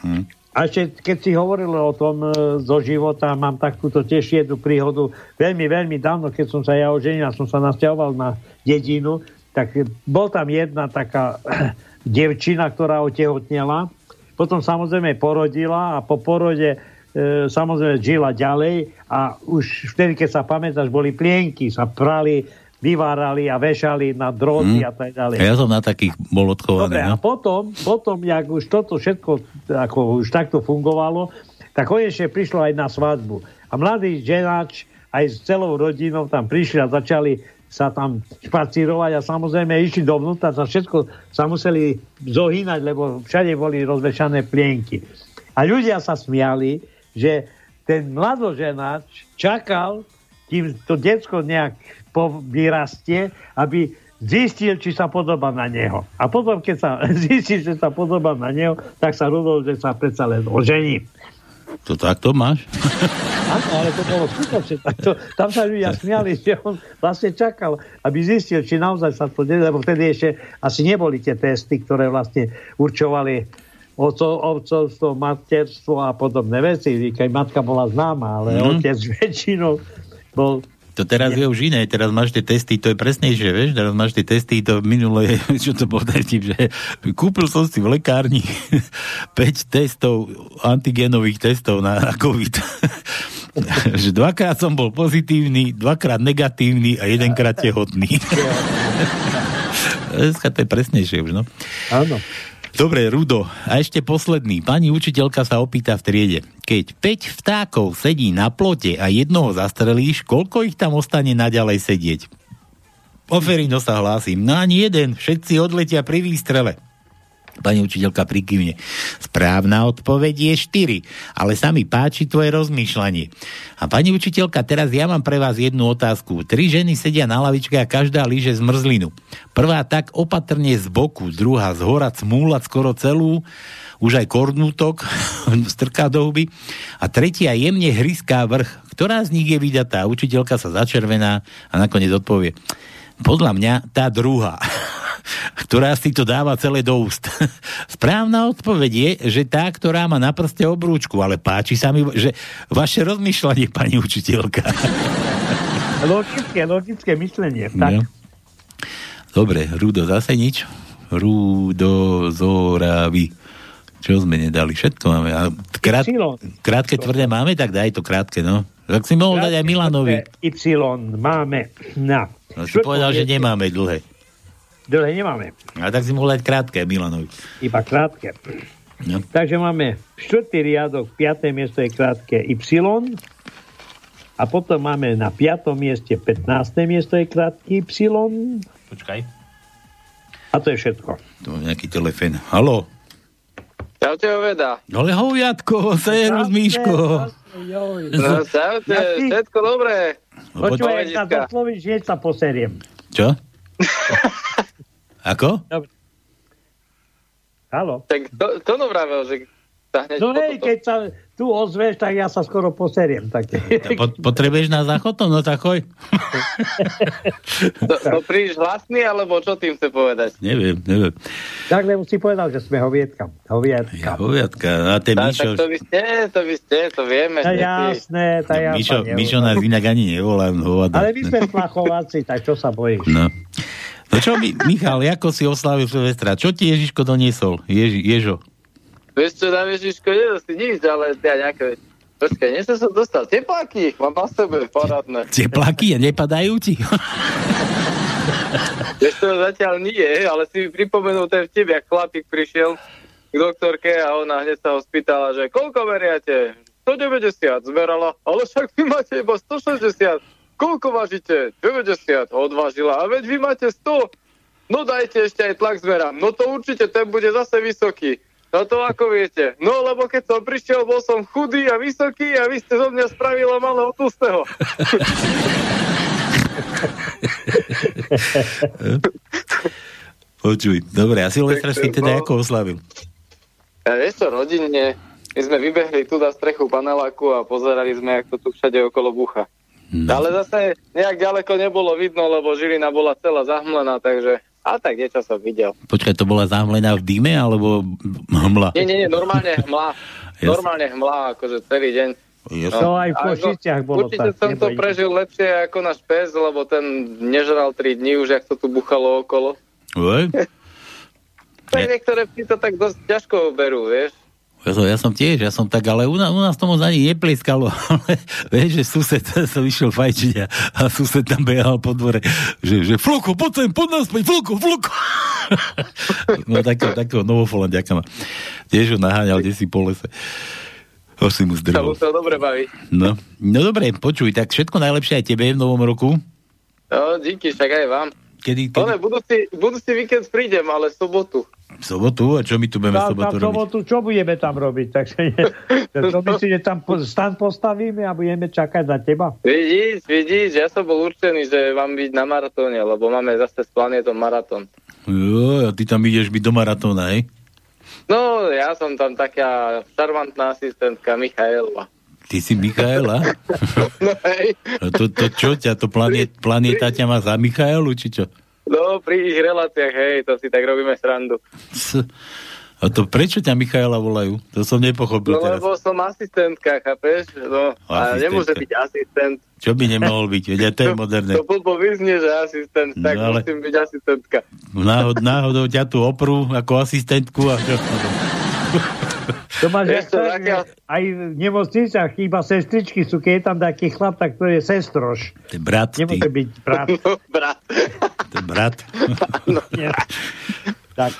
Hm. A ešte, keď si hovoril o tom e, zo života, mám takúto tiež jednu príhodu. Veľmi, veľmi dávno, keď som sa ja oženil a som sa nasťahoval na dedinu, tak bol tam jedna taká devčina, ktorá otehotnela. Potom samozrejme porodila a po porode e, samozrejme žila ďalej a už vtedy, keď sa pamätáš, boli plienky, sa prali, vyvárali a vešali na dróty Hm. a tak ďalej. Ja som na takých bol odchovaný. Dobre, No? a potom, potom, jak už toto všetko ako už takto fungovalo, tak konečne prišlo aj na svadbu. A mladý ženač aj s celou rodinou tam prišli a začali sa tam špacírovať a samozrejme išli dovnútra a všetko sa museli zohýnať, lebo všade boli rozvešané plienky. A ľudia sa smiali, že ten mladoženač čakal, kým to decko nejak vyrastie, aby zistil, či sa podobá na neho. A potom, keď sa zistí, že sa podobá na neho, tak sa rozhodol, že sa predsa len ožení. To takto máš? Áno, ale to bolo skutočne. Tak to, tam sa ľudia smiali, že on vlastne čakal, aby zistil, či naozaj sa to deje, lebo vtedy ešte asi neboli tie testy, ktoré vlastne určovali oco, ovcovstvo, materstvo a podobné veci. Keď matka bola známa, ale Mhm. otec väčšinou bol To teraz je už iné, teraz máš tie testy, to je presnejšie, vieš, teraz máš tie testy, to minulé, čo to bol tip, že kúpil som si v lekárni 5 testov, antigénových testov na, na COVID. že dvakrát som bol pozitívny, dvakrát negatívny a jedenkrát tehotný. Dneska to je presnejšie už, no. Áno. Dobre, Rudo. A ešte posledný. Pani učiteľka sa opýta v triede. Keď 5 vtákov sedí na plote a jednoho zastrelíš, koľko ich tam ostane naďalej sedieť? Oferino sa hlásim. No ani jeden. Všetci odletia pri výstrele. Pani učiteľka prikývne. Správna odpoveď je 4, ale sa mi páči tvoje rozmýšľanie. A pani učiteľka, teraz ja mám pre vás jednu otázku. Tri ženy sedia na lavičke a každá líže zmrzlinu. Prvá tak opatrne z boku, druhá z hora cmúľať skoro celú, už aj kornútok strká do huby a tretia jemne hryská vrch. Ktorá z nich je vydatá? Učiteľka sa začervená a nakoniec odpovie. Podľa mňa tá druhá ktorá si to dáva celé do úst. Správna odpoveď je, že tá, ktorá má na prste obrúčku, ale páči sa mi, že vaše rozmýšľanie, pani učiteľka. Logické, logické myslenie. Tak. No. Dobre, Rudo, zase nič? Rudo, Zoravy. Čo sme nedali? Všetko máme. A krát, krátke tvrdé máme, tak daj to krátke, no. Tak si mohol dať aj Milanovi. Y máme na. No, si povedal, že nemáme dlhé. Dlhé nemáme. A tak si mohol dať krátke Milanovi. Iba krátke. No. Takže máme štvrtý riadok, piaté miesto je krátke Y. A potom máme na piatom mieste 15. miesto je krátky Y. Počkaj. A to je všetko. Tu mám nejaký telefón. Haló? Čaute, Oveda. Ale hoviatko, serus, Miško. No, čaute, všetko dobré. No, Počúvaj, sa doslovíš, hneď sa poseriem. Čo? Ako? Halo. Tak to, to no vravel, že No hej, keď sa tu ozveš, tak ja sa skoro poseriem. Tak. Po, potrebuješ nás za chotom? No tak choj. To, to príliš hlasný, alebo čo tým chce povedať? Neviem, neviem. tak lebo si povedal, že sme hovietka. Hovietka. Ja, hoviatka. A ten Tak, Mišo, tak to vy ste, to vy ste, to vieme. To je že ty- jasné, to ja Mišo, Mišo nás inak ani nevolá. Hovada. Ale my sme plachováci, tak čo sa bojíš? No. No čo, mi, Michal, ako si oslávil Silvestra? Čo ti Ježiško doniesol? Ježi, Ježo. Vieš čo, na Ježiško, nie si nič, ale ja nejaké... Počkaj, nie som dostal. Tepláky, mám na sebe, parádne. Tepláky nepadajú ti? Vieš čo, zatiaľ nie, ale si mi pripomenul ten vtip, jak chlapík prišiel k doktorke a ona hneď sa ho spýtala, že koľko meriate? 190 zmerala, ale však vy máte iba 160. Koľko vážite? 90. Odvážila. A veď vy máte 100. No dajte ešte aj tlak zmerám. No to určite, ten bude zase vysoký. No to ako viete? No lebo keď som prišiel, bol som chudý a vysoký a vy ste zo mňa spravila malého tlstého. Počuj, dobre, a Silvestra si teda ako oslavil? Ja, vieš čo, rodinne, my sme vybehli tu na strechu paneláku a pozerali sme, ako to tu všade okolo bucha. No. Ale zase nejak ďaleko nebolo vidno, lebo Žilina bola celá zahmlená, takže a tak niečo som videl. Počkaj, to bola zámlená v dime, alebo hmla? Nie, nie, nie, normálne hmla. Normálne hmla, akože celý deň. Jasne. To aj v A Košiciach bolo Určite tak, som to nebojte. prežil lepšie ako náš pes, lebo ten nežral 3 dní už, jak to tu buchalo okolo. Tak niektoré psi to tak dosť ťažko berú, vieš. Ja som, ja som tiež, ja som tak, ale u nás, u nás tomu ani neplieskalo, ale vieš, že sused som išiel fajčiť a, a sused tam behal po dvore, že, že Fluko, poď sem, poď naspäť, Fluko, Fluko. no takého, takého novofolandiaka ma. Tiež ho naháňal, kde si po lese. Ho si mu Sa zdrhol. musel dobre baviť. No, no dobre, počuj, tak všetko najlepšie aj tebe v novom roku. No, díky, však aj vám. Kedy, Ale kedy? budúci, budúci víkend prídem, ale sobotu. V sobotu? A čo my tu budeme v Tam, tam sobotu v robiť? sobotu, čo budeme tam robiť? Takže nie, to myslím, že tam stan postavíme a budeme čakať na teba. Vidíš, vidíš, ja som bol určený, že mám byť na maratóne, lebo máme zase s planetom maratón. Jo, a ty tam ideš byť do maratóna, hej? No, ja som tam taká šarmantná asistentka Michaela. Ty si Michaela? No hej, to, to čo ťa, to planet, planéta ťa má za Michaelu, či čo? No pri ich reláciách, hej, to si tak robíme srandu. A to prečo ťa Michaela volajú? To som nepochopil No teraz. lebo som asistentka, chápeš? No, a Asistentka. nemôže byť asistent. Čo by nemohol byť? Veď to je moderné. To blbo vyznie, že asistent, tak No, ale- musím byť asistentka. Náhod, náhodou ťa tu oprú ako asistentku a čo? To máš čo, tak, zatiaľ- aj v nemocniciach chýba sestričky sú, keď je tam taký chlap, tak to je sestroš. To je brat, ty. Nemôže byť brat. No, brat. To je brat. Nie. tak.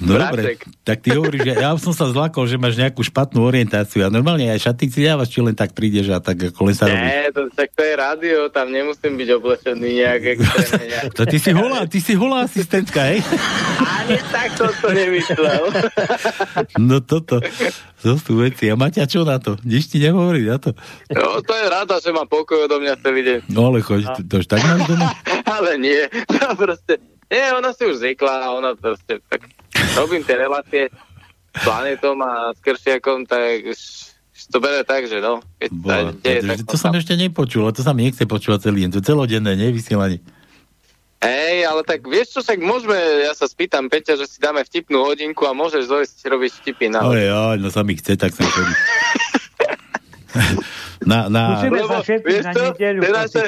No dobre, tak ty hovoríš, že ja som sa zlakol, že máš nejakú špatnú orientáciu a normálne aj šaty si dávaš, či len tak prídeš a tak ako len sa robíš. Nie, to, tak to je rádio, tam nemusím byť oblečený nejak extrémne. nejak. To ty si holá, ty si holá asistentka, hej? Ani tak som to nemyslel. No toto, to sú veci. A Maťa, čo na to? Nič ti nehovorí na to? No, to je rada, že má pokoj odo mňa celý deň. No ale choď, to, to už tak máš doma? Ale nie, to proste, nie, ona si už zvykla ona proste, tak robím tie relácie s planetom a s Kršiakom, tak už, to bere tak, že no, keď Boha, deje, to, tak to som ešte nepočul, to sa mi nechce počúvať celý deň. To je celodenné, nie? Vysielanie. Hej, ale tak vieš čo, však môžeme, ja sa spýtam Peťa, že si dáme vtipnú hodinku a môžeš dojsť robiť vtipy na Ale ja, no sa mi chce, tak som chodí. na, na, Musíme všetci vieš na čo, nedeľu tie naše,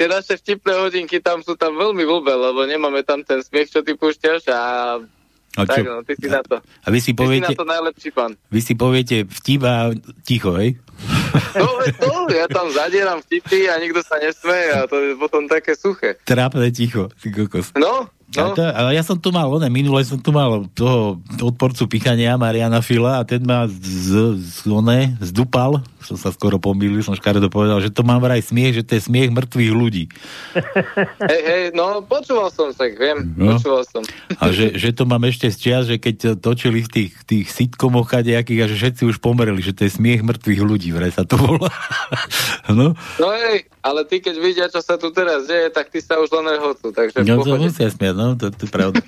tie naše vtipné hodinky tam sú tam veľmi blbé, lebo nemáme tam ten smiech, čo ty púšťaš a A čo? tak no, ty si na to. a vy si Ty si na poviete, to najlepší pán. vy si poviete vtip a ticho, hej? No, to, ja tam zadieram vtipy a nikto sa nesmeje a to je potom také suché. Trápne ticho, ty kokos. No, no. to, ale ja som tu mal, one, minule som tu mal toho odporcu pichania Mariana Fila a ten ma z, z, one, zdupal, som sa skoro pomýlil, som škaredo povedal, že to mám vraj smiech, že to je smiech mŕtvych ľudí. Hej, hej, no počúval som sa, viem, No. počúval som. A že, že to mám ešte z čias, že keď točili v tých, tých sitcomoch kadejakých a že všetci už pomreli, že to je smiech mŕtvych ľudí, vraj sa to volá. no, No hej, ale ty keď vidia, čo sa tu teraz deje, tak ty sa už len rehocú, takže no to musia smiať, no, to, to je pravda.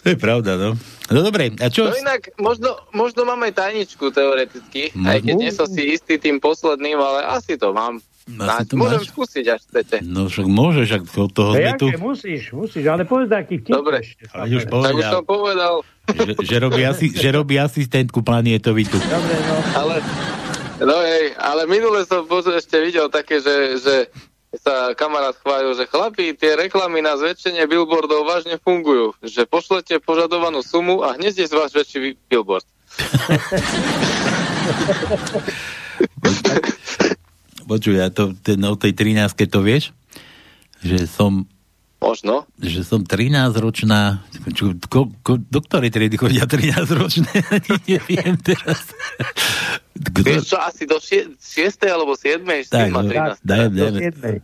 to je pravda, no. No dobre, a čo? No inak, možno, možno máme tajničku teoreticky, aj keď Možno. nie som si istý tým posledným, ale asi to mám. Asi to Môžem máš. skúsiť, až chcete. No však môžeš, ak od toho sme tu. Musíš, musíš, ale povedz taký vtip Dobre. ešte. Ale už Tak už povedal, som povedal, že, že, robí asi, že robí asistentku planietovitú. Dobre, no. ale, no hej, ale minule som ešte videl také, že, že sa kamarát chválil, že chlapí, tie reklamy na zväčšenie billboardov vážne fungujú. Že pošlete požadovanú sumu a hneď je z vás väčší bi- billboard. Počuj, ja to, ten, o tej 13 to vieš? Že som, Možno. že som 13 ročná, čo, ko, ko, do ktorej triedy chodia 13 ročné? Neviem teraz. Vieš čo, asi do 6. alebo 7. Tak, no, 13. daj, daj,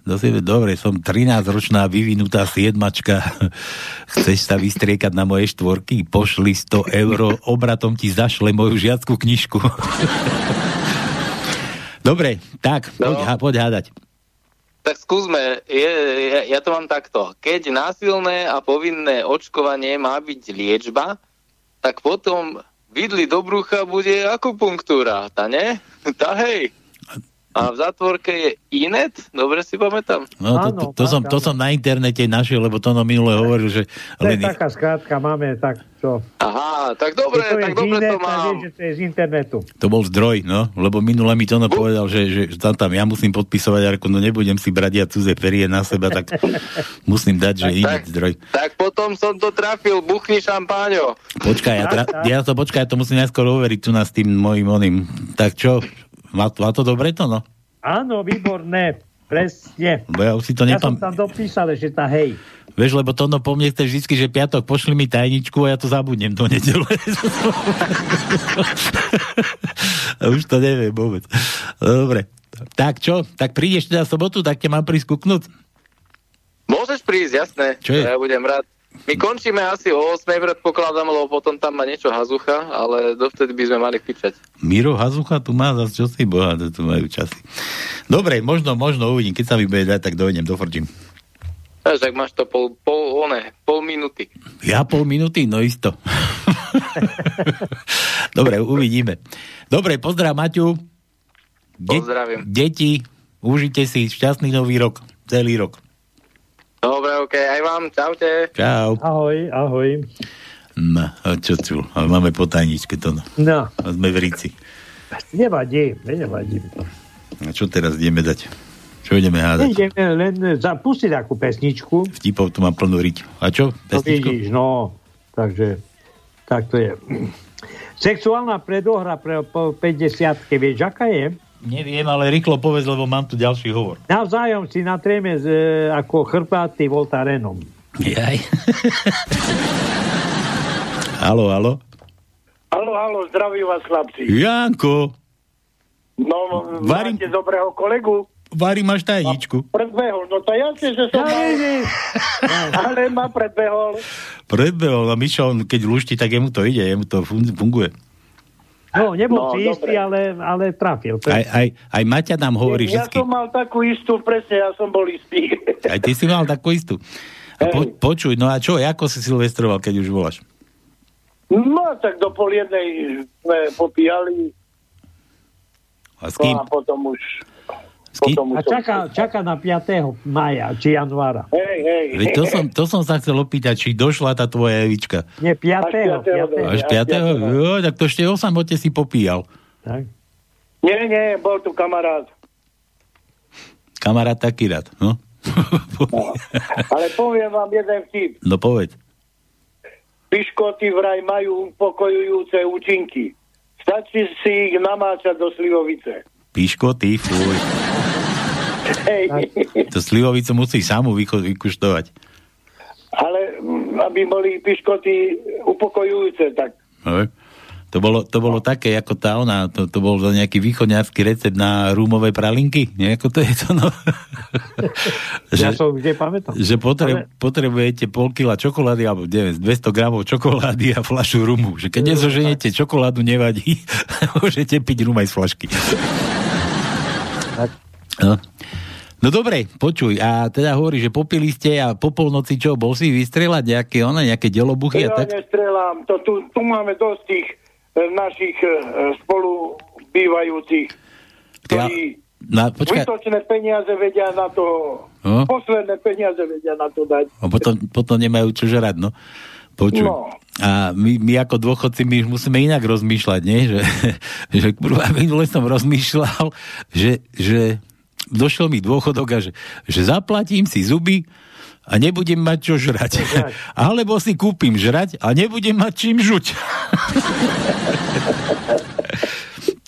do siedmej. Dobre, som 13-ročná vyvinutá siedmačka. Chceš sa vystriekať na moje štvorky? Pošli 100 eur, obratom ti zašle moju žiackú knižku. Dobre, tak, poď, No. ha- poď hádať. Tak skúsme, je, ja, ja to mám takto. Keď násilné a povinné očkovanie má byť liečba, tak potom vidli do brucha bude akupunktúra, tá ne? Tá hej. A v zatvorke je inet, dobre si pamätám. No, to, to, to, tak, som, to som na internete našiel, lebo to no minule hovoril, že To je len, taká skrátka, máme tak čo. Aha, tak dobre, to je tak dobre to mám. vieš, že to je z internetu. to bol zdroj, no, lebo minule mi to no povedal, že, že tam, tam ja musím podpisovať, ako no nebudem si brať ja cudzie perie na seba, tak musím dať, že iný tak. zdroj. Tak potom som to trafil, buchni šampáňo. Počkaj, ja, tra, ja to počkaj, ja to musím najskôr overiť tu nás s tým mojim oným. Tak čo, má, má to dobre to, no? Áno, výborné, presne. Bo ja už si to Ja som nepam... tam dopísal, že tá hej. Vieš, lebo to no po mne chce vždy, že piatok pošli mi tajničku a ja to zabudnem do nedele. už to neviem vôbec. Dobre. Tak čo? Tak prídeš teda sobotu, tak ťa mám prísť kuknúť? Môžeš prísť, jasné. Čo je? Ja budem rád. My končíme asi o 8 predpokladám, lebo potom tam má niečo hazucha, ale dovtedy by sme mali fičať. Miro Hazucha tu má zase čo si boha, tu majú časy. Dobre, možno, možno uvidím, keď sa mi bude dať, tak dojdem, dofrčím. Takže ak máš to pol, pol, one, pol minúty. Ja pol minúty? No isto. Dobre, uvidíme. Dobre, pozdrav Maťu. De- Pozdravím. Deti, užite si šťastný nový rok, celý rok. Dobre, ok, aj vám, čaute. Čau. Ahoj, ahoj. No, a čo tu? Ale máme po tajničke to. No. No, A sme v Ríci. nevadí, nevadí. A čo teraz ideme dať? Čo ideme hádať? Ideme len zapustiť takú pesničku. Vtipov tu mám plnú riť. A čo? To Pesničku? vidíš, no. Takže, tak to je. Sexuálna predohra pre po 50 vieš, aká je? Neviem, ale rýchlo povedz, lebo mám tu ďalší hovor. Navzájom si natrieme z, e, ako chrpáty Voltarenom. Jaj. Halo, halo. Halo, halo, zdravím vás chlapci. Janko, No, Varím- máte dobrého kolegu? Vary máš tajničku. Predbehol, no to jasne, že som mal, ale ma predbehol. Predbehol, a Mišo, on keď lušti, tak jemu to ide, jemu to fun- funguje. No, nebol No, si istý, ale, ale trafil. Aj, aj, aj Maťa nám hovorí ja vždycky. som mal takú istú, presne, ja som bol istý. Aj ty si mal takú istú. A po, počuj, no a čo, ako si silvestroval, keď už voláš? No, tak do pol jednej sme popíjali, A s kým? no a potom už... Potom A čaká, čaká na 5. maja, či januára. Hej, hej. Veď to som, to som sa chcel opýtať, či došla tá tvoja Evička. Nie, 5. Až 5. 5. Až 5. Jo, tak to ešte o samote si popíjal. Tak. Nie, nie, bol tu kamarát. Kamarát taký rád, no. Ale poviem vám jeden vtip. No povedz. Piškoty vraj majú upokojujúce účinky. Stačí si ich namáčať do slivovice. Píško, ty, fuj. To slivovicu musí samu vyko- vykuštovať. Ale mm, aby boli piškoty upokojujúce, tak Hej. To bolo, to bolo také, ako tá ona, to, to bol nejaký východňarský recept na rúmové pralinky, nie? Ako to je to, no? Ja že, som kde pamätám. že potre, potrebujete pol kila čokolády, alebo neviem, 200 gramov čokolády a flašu rumu. Že keď nezoženiete čokoládu, nevadí. Môžete piť rum aj z flašky. No. No dobre, počuj, a teda hovorí, že popili ste a po polnoci čo, bol si vystrelať nejaké, ona, nejaké delobuchy a ja tak? nestrelám. To, tu, tu máme dosť tých e, našich e, spolu bývajúcich, Ja, ktorí na, počkaj, Vytočné peniaze vedia na to, No. posledné peniaze vedia na to dať. a potom, potom nemajú čo žrať, no. Počuj. No. A my, my ako dôchodci, my už musíme inak rozmýšľať, nie? Že, že kurva, minule som rozmýšľal, že, že došiel mi dôchodok a že, že zaplatím si zuby a nebudem mať čo žrať. Alebo si kúpim žrať a nebudem mať čím žuť.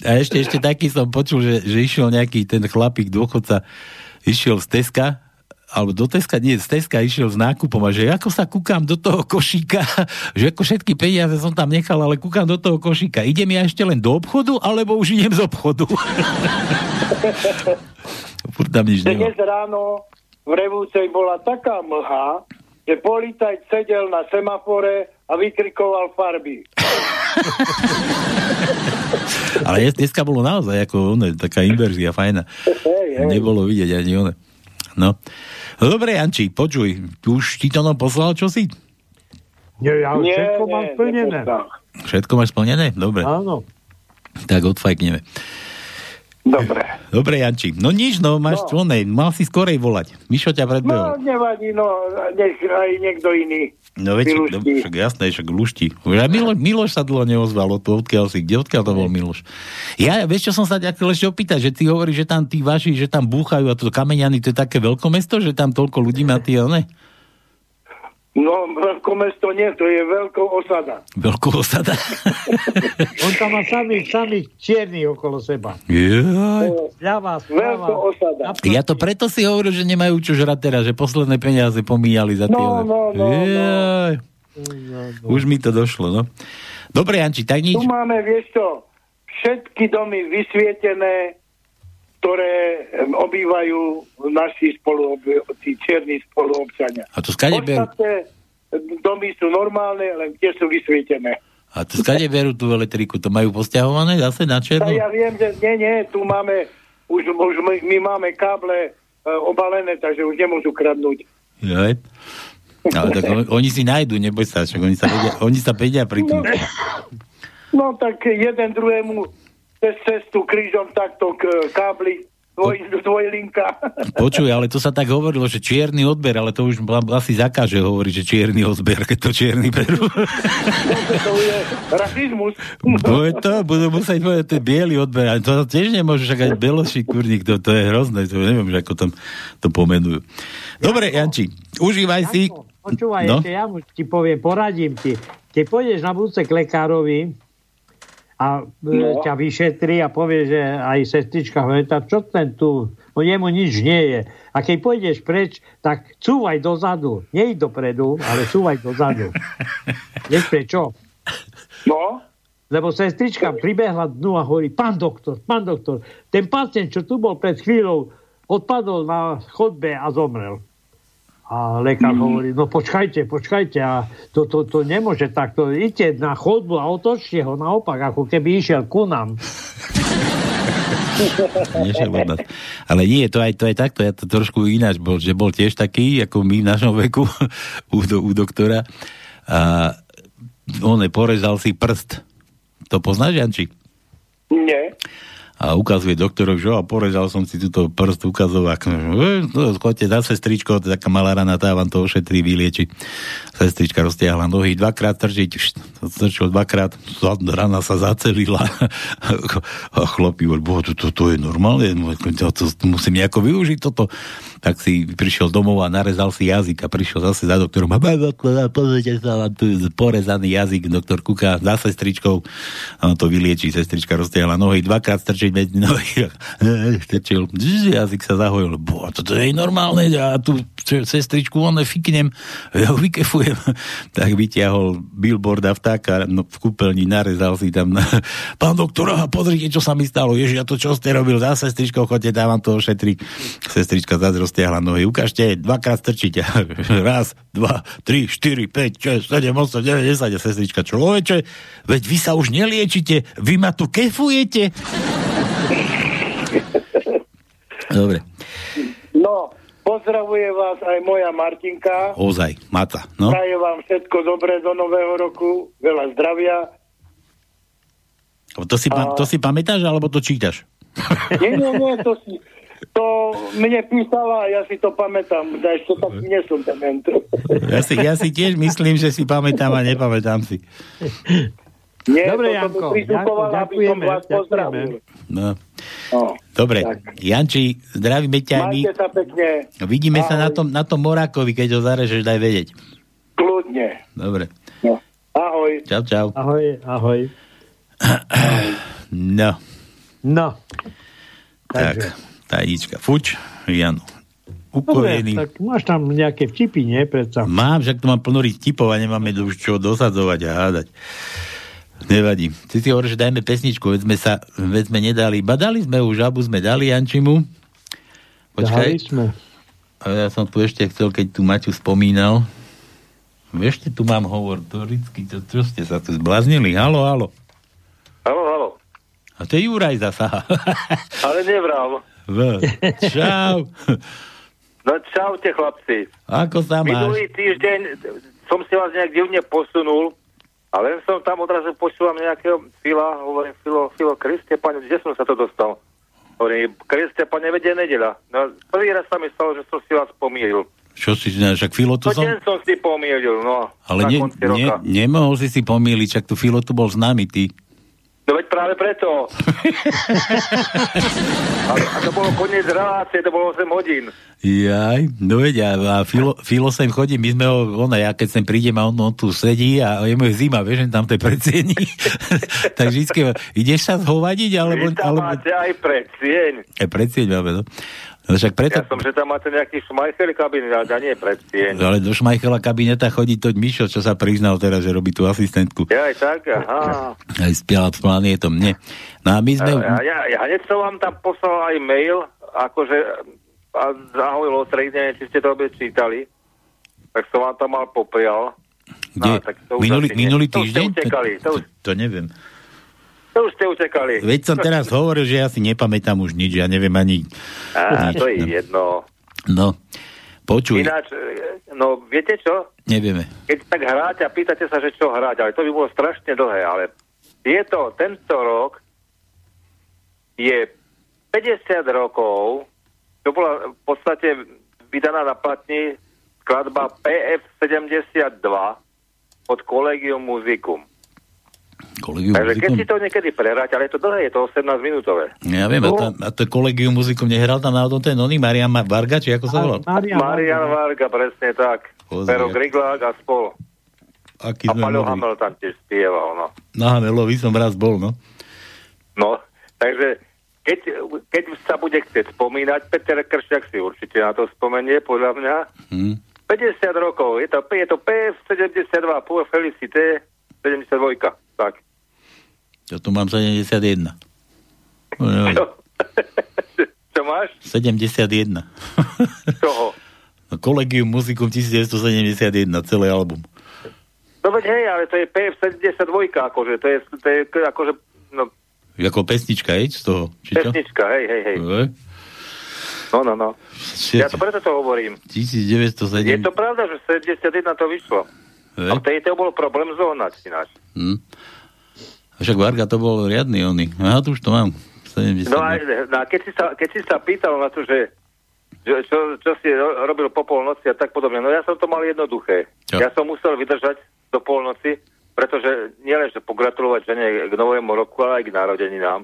A ešte, ešte taký som počul, že, že išiel nejaký ten chlapík, dôchodca, išiel z Teska, alebo do Teska, nie, z Teska išiel s nákupom a že ako sa kúkam do toho košíka, že ako všetky peniaze som tam nechal, ale kúkam do toho košíka. Idem ja ešte len do obchodu, alebo už idem z obchodu? Furt tam nič. Dnes ráno v Revúcej bola taká mlha, že policajt sedel na semafore a vykrikoval farby. Ale dnes- dneska bolo naozaj ako one, taká inverzia fajná. Hej, hej. Nebolo vidieť ani one. No. No dobre, Janči, počuj, už ti to no poslal čosi? Nie, ja Nie, všetko nie, mám splnené. Všetko máš splnené? Dobre. Áno. Tak odfajkneme. Dobre. Dobre, Janči. No nič, no, máš no. Onej, mal si skorej volať. Mišo ťa No, predbehol. nevadí, no, nech aj niekto iný. No, veď, však, no, však jasné, však lušti. Aj Milo, Miloš sa dlho neozval, od toho, odkiaľ si, kde, odkiaľ to bol Miloš? Ja, vieš, čo som sa ťa chcel ešte opýtať, že ty hovoríš, že tam tí vaši, že tam búchajú a to Kameniany, to je také veľkomesto, že tam toľko ľudí má tie, ne? No, veľkomesto nie, to je veľkou osada. Veľkou osada. On tam má samých, samých čiernych okolo seba. Ľava, správa. osada. Ja to preto si hovoril, že nemajú čo žrať teraz, že posledné peniaze pomíjali za tie. No, no, no, no. Už mi to došlo, no. Dobre, Janči, tak nič. Tu máme, vieš čo, všetky domy vysvietené, ktoré obývajú naši spolu, tí čierni spoluobčania. A to skade berú, domy sú normálne, len tie sú vysvietené. a to skade berú tú elektriku, to majú posťahované zase na černo? ja viem, že nie, nie, tu máme, už, už my, my máme káble e, obalené, takže už nemôžu kradnúť. Jaj. Ale tak on, oni si nájdu, neboj sa, však oni sa vedia, oni sa vedia pri tom. No tak jeden druhému cez cestu krížom takto k kábli, dvoj, dvojlinka. Počuj, ale to sa tak hovorilo, že čierny odber, ale to už asi zakáže hovoriť, že čierny odber, keď to čierny berú. to je rasizmus. Bude to, budú musieť povedať, to je biely odber, ale to tiež nemôže, však aj beloší kurník, to, to je hrozné, to neviem, že ako tam to pomenujú. Dobre, Janči, užívaj si. Počúvaj, No. no? ešte ja mu ti poviem, poradím ti. Keď pôjdeš na budúce k lekárovi a No. no. ťa vyšetri a povie, že aj sestrička hovorí, tak čo ten tu, no jemu nič nie je. A keď pôjdeš preč, tak cúvaj dozadu. Nie dopredu, ale cúvaj dozadu. Vieš prečo? No? Lebo sestrička pribehla dnu a hovorí, pán doktor, pán doktor, ten pacient, čo tu bol pred chvíľou, odpadol na chodbe a zomrel. A lekár Mhm. hovorí, no počkajte, počkajte, a to, to, to nemôže takto, idte na chodbu a otočte ho naopak, ako keby išiel ku nám. Ale nie, to aj, to aj takto, ja to trošku ináč bol, že bol tiež taký, ako my v našom veku, u, do, u doktora. A on porezal si prst. To poznáš, Janči? Nie. A ukazuje doktorovi, že a porezal som si túto prst ukazovák. No, chodte za sestričko, to taká malá rana, tá vám to ošetrí, vylieči. Sestrička roztiahla nohy, dvakrát tržiť, strčil dvakrát, rana sa zacelila. A hovorí, boha, to, to, to je normálne, no, to, to, to musím nejako využiť toto. Tak si prišiel domov a narezal si jazyk a prišiel zase za doktorom. A pozrite sa, mám tu porezaný jazyk, doktor kúka za sestričkou. A on to vylieči, sestrička roztiahla nohy, dvakrát strčiť medzi nohy, strčil, jazyk sa zahojil, bo toto je normálne, ja tu sestričku on fiknem, vykefujem. tak vytiahol billboard a vtáka no, v kúpeľni, narezal si tam, pán doktor, aha, pozrite, čo sa mi stalo, ježi, a to čo ste robil, za sestričkou, chodte, dávam to ošetri. Sestrička zase roztiahla nohy, ukážte, dvakrát strčíte, raz, dva, tri, štyri, päť, šesť, sedem, osem, deväť, desať, a sestrička, človeče, veď vy sa už neliečite, vy ma tu kefujete. Dobre, No, pozdravuje vás aj moja Martinka. ozaj, Mata, no. Praje vám všetko dobré do nového roku, veľa zdravia. To si, pa, to si pamätáš, alebo to čítaš? Nie, nie, nie, to si... To mne písala a ja si to pamätám. Da ešte tak nie som dement. Ja si, ja si tiež myslím, že si pamätám a nepamätám si. Nie, Dobre, to Janko, Janko, ďakujeme, vás ďakujeme. No. No, Dobre, Janči, zdravíme ťa aj my. majte sa pekne. Vidíme sa Ahoj. na tom, na tom Morákovi, keď ho zarežeš, daj vedieť. Kľudne. Dobre. No. Ahoj. Čau, čau. Ahoj, ahoj. No, No. tak, tajnička. Fuč, Janu. Dobre, Ukojený. tak máš tam nejaké vtipy, nie? Predsa. Mám, však tu mám plno tipov a nemáme už čo dosadzovať a hádať. Nevadí. Ty si hovoríš, že dajme pesničku, veď sme sa, veď sme nedali. Ba dali sme už, žabu sme dali Jančimu. Počkaj. Dali sme. A ja som tu ešte chcel, keď tu Maťu spomínal. Ešte tu mám hovor, to vždycky, to, čo ste sa tu zbláznili? Halo, halo. Halo, halo. A to je Juraj zasa. Ale nevral. V. Čau. No čaute, chlapci. Ako sa máš? Minulý týždeň som si vás nejak divne posunul, ale len som tam odrazu počúvam nejakého Fila, hovorím, Filo, Filo, Kriste, pane, kde som sa to dostal? Hovorím, Kriste, pane, vedie nedeľa. No, prvý raz sa mi stalo, že som si vás pomýlil. Čo si, však Filo tu To som... som si pomýlil, no. Ale ne, ne, nemohol si si pomýliť, však tu Filo tu bol nami, ty. No veď práve preto. a, a to bolo koniec relácie, to bolo 8 hodín. Jaj, no veď, a, a Filo, Filo sem chodí, my sme ho, ona, ja keď sem prídem a on, on tu sedí a je mu zima, vieš, že tam to je predsieni. tak vždycky, ideš sa zhovadiť, alebo... Vy tam alebo máte aj predsieň. e, predsieň máme, no. No však preto... Ja som, že tam máte nejaký šmajchel kabinet, ale nie predsieň. Ale do Šmajchela kabineta chodí toť Mišo, čo sa priznal teraz, že robí tú asistentku. Ja aj tak, aha. Aj spiala v planietom, nie. No a my sme... Ja, ja, ja hneď som vám tam poslal aj mail, akože a Lotrej, neviem, či ste to obe čítali, tak som vám tam mal poprial. Kde? No, tak to minulý, minulý To týždeň? to už- to neviem. To už ste utekali. Veď som teraz hovoril, že ja si nepamätám už nič, ja neviem ani... Á, to je no. jedno. No, počuj, Ináč, no viete čo? nevieme. Keď tak hráte a pýtate sa, že čo hrať, ale to by bolo strašne dlhé, ale je to, tento rok je 50 rokov, to bola v podstate vydaná na platni skladba PF72 od Collegium Musicum. Kolegium Takže keď muzikum? si to niekedy prehráte, ale je to dlhé, je to 18 minútové. Ja viem, a, tam, a to kolegium muzikum nehral tam náhodou ten oný Marian Ma- Varga, či ako sa volal? Marian Varga, presne tak. Pozri, Pero Griglák a spol. Aký A Paľo. Hamel tam tiež spieval, no. Na Hamelovi som raz bol, no. No, takže keď, keď sa bude chcieť spomínať, Peter Kršiak si určite na to spomenie, podľa mňa. Hm. 50 rokov, je to, je to PF72, Pua Felicité 72. tak. Ja tu mám 71. No, neviem. Čo máš? 71. Čoho? No, Collegium Musicum 1971, celý album. No veď hej, ale to je PF72, akože, to je, to je akože, no, Ako pesnička, hej, z toho? Či čo? pesnička, hej, hej, hej. Hej. No, no, no. Ja to preto to hovorím. 1907. Je to pravda, že 71 to vyšlo. Hej. A vtedy to bol problém zohnať ináč. Hm. Však Varga to bol riadny oný. Aha, tu už to mám. 70. No a, no a keď, si sa, keď si sa pýtal na to, že, že čo, čo si ro- robil po polnoci a tak podobne, no ja som to mal jednoduché. Čo? Ja som musel vydržať do polnoci, pretože nielen, že pogratulovať žene k novému roku, ale aj k narodeninám.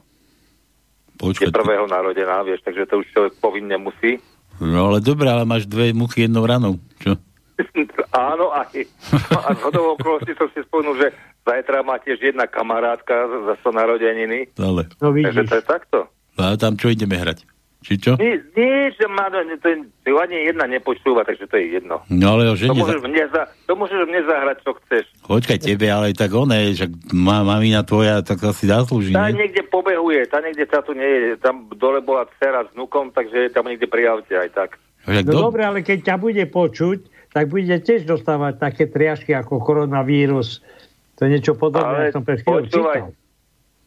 Počkaj, Je prvého narodená, vieš, takže to už človek povinne musí. No ale dobre, ale máš dve muchy jednou ranou. Čo? Áno, aj. A z hodou okolností som si spomenul, že zajtra má tiež jedna kamarátka za so narodeniny. Ale. No Takže to je takto. No a tam čo ideme hrať? Či čo? Nie, nie že má, to, to, to ani jedna nepočúva, takže to je jedno. No ale o To môžeš, Za... mne za, to môžeš mne zahrať, čo chceš. Počkaj, tebe, ale tak oné, že má mamina tvoja, tak asi zaslúži, Tá nie? niekde pobehuje, tá niekde sa tu nie je. Tam dole bola dcera s vnukom, takže tam niekde pri aute aj tak. Však No do... dobre, ale keď ťa bude počuť, tak bude tiež dostávať také triažky ako koronavírus. To je niečo podobné, Ale ako som pred chvíľou počúvaj. čítal.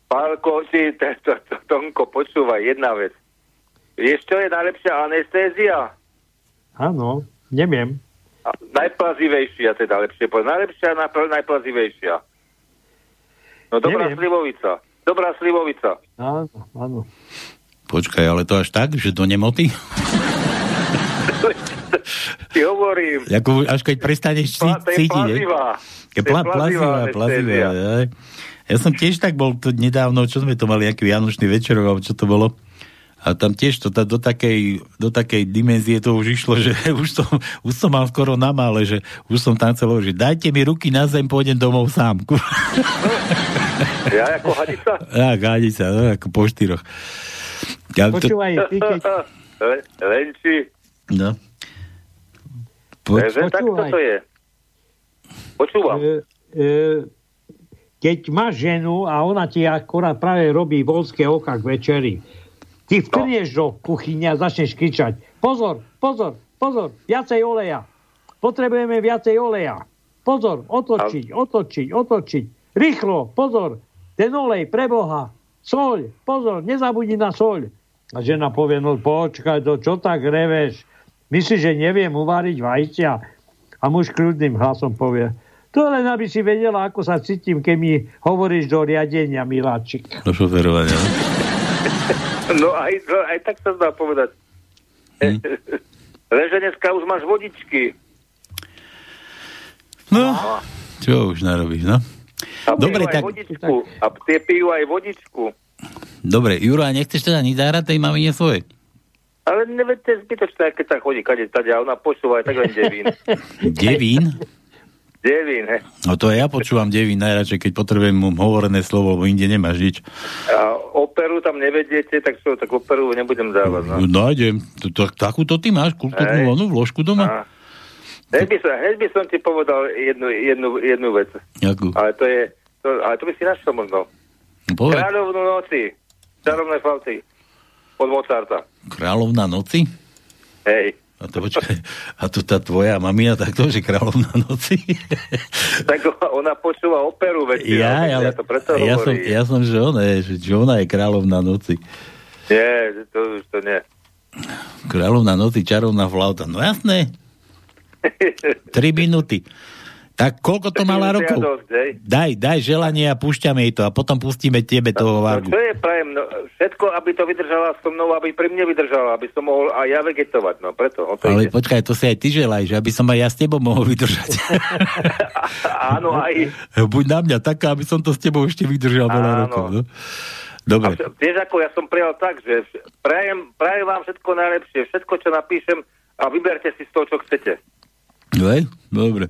Pálko, si, to, to, to, Tonko, počúvaj, jedna vec. Vieš, čo je najlepšia anestézia? Áno, neviem. A najplazivejšia, teda lepšie povedať. Najlepšia, najpl- najplazivejšia. No dobrá Neviem. slivovica. Dobrá slivovica. Áno, áno. Počkaj, ale to až tak, že do nemoty? Ti hovorím. Ako, až keď prestaneš Pla- to je cítiť, plazivá. Je To je pla, plazivá. Ja som tiež tak bol to nedávno, čo sme to mali, nejaký vianočný večer, alebo čo to bolo. A tam tiež to, tá, do, takej, do takej dimenzie to už išlo, že už som, už som mal skoro na mále, že už som tam chcel že dajte mi ruky na zem, pôjdem domov sám. Ja ako hadica? Ja, gádi sa, no, ako po štyroch. Ja, to, Počúvaj, ty keď... Le- Lenči. no. Takže takto to je. Počúvam. E, e, keď máš ženu a ona ti akorát práve robí volské oka k večeri, ty vtrnieš do kuchyne a začneš kričať pozor, pozor, pozor, viacej oleja. Potrebujeme viacej oleja. Pozor, otočiť, otočiť, otočiť. Rýchlo, pozor, ten olej, preboha. Soľ, pozor, nezabudni na soľ. A žena povie, no počkaj, to čo tak reveš? Myslíš, že neviem uvariť vajcia? A muž kľudným hlasom povie, to len aby si vedela, ako sa cítim, keď mi hovoríš do riadenia, miláčik. do šoferovania. no. No aj, no, aj tak sa dá povedať. Hm. Lenže dneska už máš vodičky. No, čo už narobíš, no? A Dobre, tak- vodičku. A tie pijú aj vodičku. Dobre, Juro, a nechceš teda nič zahrať tej mamine svojej? Ale neveď, to je zbytočné, keď sa chodí kade tade a ona počúva aj tak len devín. Devín? devín, he. No to ja počúvam Devín najradšej, keď potrebujem mu hovorené slovo, lebo inde nemáš nič. A operu tam nevediete, tak čo, tak operu nebudem dávať. No. No, nájdem. To, takúto ty máš, kultúrnu vlnu, vložku doma? Hneď, by som, hneď by som ti povedal jednu, jednu, jednu vec. Jakú? Ale to je, to, ale to by si našiel možno. No, povedz. Kráľovnú noci. Čarovné falty. Od Mozarta. Kráľovná noci? Hej. A to počkaj, a to tá tvoja mamina takto, že kráľovná noci? Tak ona počúva operu väčšinou. ja, takže ale ja to preto ja som, hovorím. ja som, že ona je, že, že ona je kráľovná noci. Nie, to už to nie. Kráľovná noci, čarovná flauta. No jasné. Tri minúty. Tak koľko to mala a rokov? hej. Daj, daj želanie a púšťame jej to a potom pustíme tebe toho No vargu. čo je prajem? No, všetko, aby to vydržala so mnou, aby pri mne vydržala, aby som mohol aj ja vegetovať. No preto. To Ale ide. počkaj, to si aj ty želaj, že aby som aj ja s tebou mohol vydržať. Áno, aj. Buď na mňa taká, aby som to s tebou ešte vydržal veľa rokov. No? A Dobre. vš- vieš, ako ja som prijal tak, že prajem, prajem vám všetko najlepšie, všetko, čo napíšem a vyberte si z toho, čo chcete. Dobre? Dobre.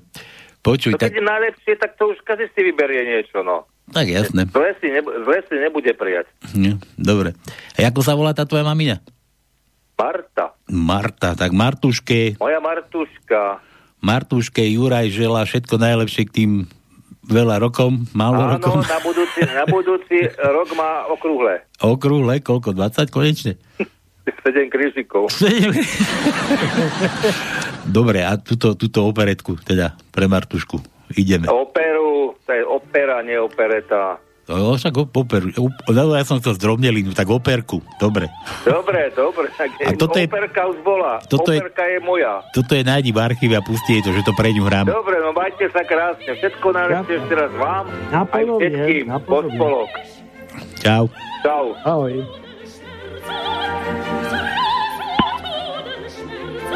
Počuj, No, keď tak, je najlepšie, tak to už každý si vyberie niečo, no. tak jasné. Zle si, nebu- zle si nebude prijať. Nie, Dobre. A ako sa volá tá tvoja mamina? Marta, Marta. Tak Martuške, moja Martuška, Martuške Juraj želá všetko najlepšie k tým veľa rokom, málo Áno, rokom. na budúci, na budúci rok má okrúhle. Okrúhle, koľko? 20 konečne? 7 krížikov. Dobre, a túto, túto operetku, teda pre Martušku, ideme. Operu, to je opera, nie opereta. No, však op- operu. Op- no, ja som chcel zdrobnelinu, tak operku. Dobre. Dobre, dobre. Tak A toto je- operka už bola. toto je- Operka je moja. Toto je nájdi v archíve a pusti jej to, že to pre ňu hráme. Dobre, no majte sa krásne. Všetko najlepšie ešte raz vám, aj Napodobne, všetkým. napodobne. Podspolok. Čau. Čau. Ahoj. Ty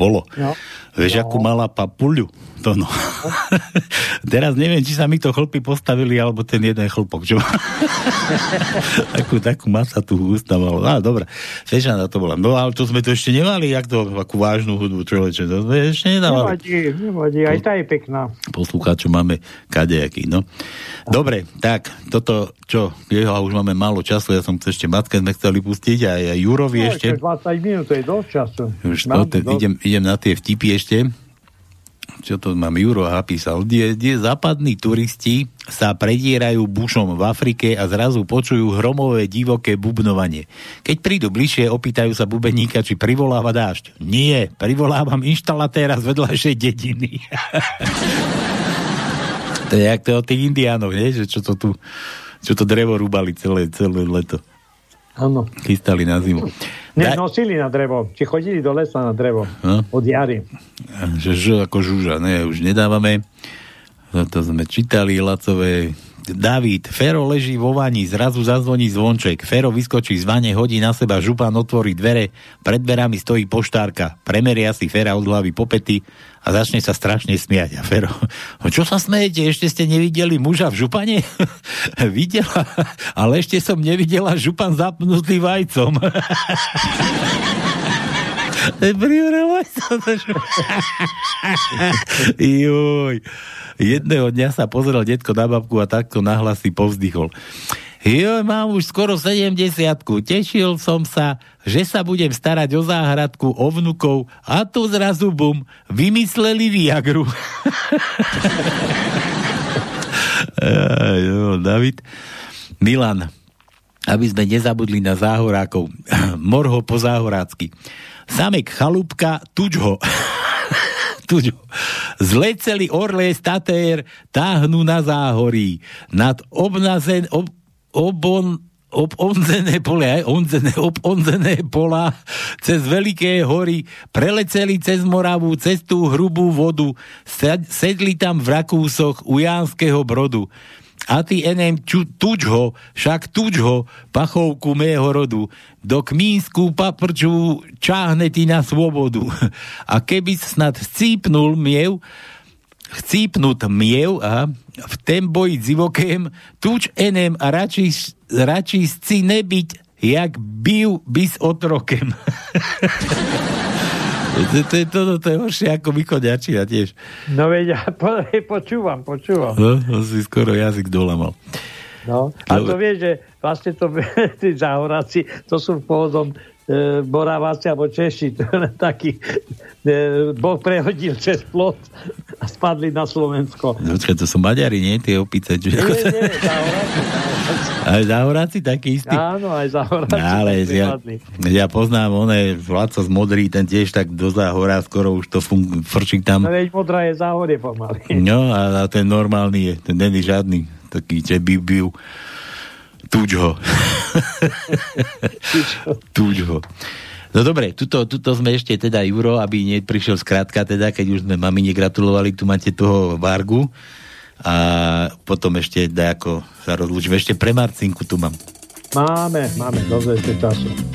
bolo. No. Vieš, akú mala papuľu? To no. Teraz neviem, či sa mi to chlpy postavili, alebo ten jeden chlpok, čo takú, takú masatú ústa malo. Á, dobre, Fešana to bola. No, ale to sme to ešte nemali, jak to, akú vážnu hudbu, človeče, to sme ešte nedávali. Nevadí, nevadí, aj tá je pekná. poslucháčov máme kadejaký, no. Dobre, tak, toto, čo, jeho už máme málo času, ja som chcel ešte Matke sme chceli pustiť a aj Jurovi No, ešte. 20 minút, to je dosť času. Už to, Mám te, dosť. idem, idem na tie vtipy ešte. Čo to mám, Juro napísal. Kde, kde západní turisti sa predierajú bušom v Afrike a zrazu počujú hromové divoké bubnovanie. Keď prídu bližšie, opýtajú sa bubeníka, či privoláva dážď. Nie, privolávam inštalatéra z vedľajšej dediny. to je jak to od tých indiánov, nie? Že čo to tu čo to drevo rúbali celé, celé leto. Áno. Chystali na zimu. Ne, Daj- nosili na drevo. Či chodili do lesa na drevo. No. Od jary. že ž ako žúža, ne, už nedávame. To sme čítali, Lacové. David, Fero leží vo vani, zrazu zazvoní zvonček. Fero vyskočí z vane, hodí na seba župan, otvorí dvere, pred dverami stojí poštárka, premeria si Fera od hlavy po pety a začne sa strašne smiať. A Fero, čo sa smejete, ešte ste nevideli muža v župane? Videla, ale ešte som nevidela župan zapnutý vajcom. Joj. Jedného dňa sa pozrel detko na babku a takto nahlas si povzdychol. Jo, mám už skoro 70 Tešil som sa, že sa budem starať o záhradku, o vnukov a tu zrazu bum, vymysleli Viagru. Jo, David. Milan, aby sme nezabudli na záhorákov. Morho po záhorácky. Samek chalúbka, tuď ho. tuď ho. Zleceli orlé statér, táhnu na záhorí. Nad obnazen, ob, obon, ob onzené pole, aj onzené, ob onzené pola, cez veľké hory, preleceli cez Moravu, cez tú hrubú vodu, sed, sedli tam v Rakúsoch u Jánskeho brodu. A ty enem ču, tuď ho, však tuď ho, pachovku mého rodu, do kmínsku paprču čáhne ty na svobodu. A keby snad chcípnul miev, chcípnut miev a v ten boji divokém, tuč enem a radši, radši si nebyť, jak byl bys otrokem. to, to, to, to, to je horšie ako východňačina tiež. No veď, ja po, počúvam, počúvam. No, to si skoro jazyk dolamal. No, a to vieš, že vlastne to, tí záhoráci, to sú pôvodom Moraváci alebo Češi, to je len taký e, Boh prehodil cez plot a spadli na Slovensko. No, počkaj, to sú Maďari, nie? Tie opice. Čo, Nie, nie, záhoráci, aj záhoráci taký istý? Áno, aj záhoráci. No, ale ja, ja poznám, on je Vládco z Modrý, ten tiež tak do záhora, skoro už to fun- frčí tam. No veď modrá je záhorie pomaly. No a, a ten normálny je, ten není žiadny, taký, že by byl tuď ho. tuď ho. No dobre, tuto, tuto sme ešte teda Juro, aby neprišiel skrátka teda, keď už sme mami negratulovali, tu máte toho Vargu a potom ešte ako sa rozlúčime. Ešte pre Marcinku tu mám. Máme, máme dosť ešte času.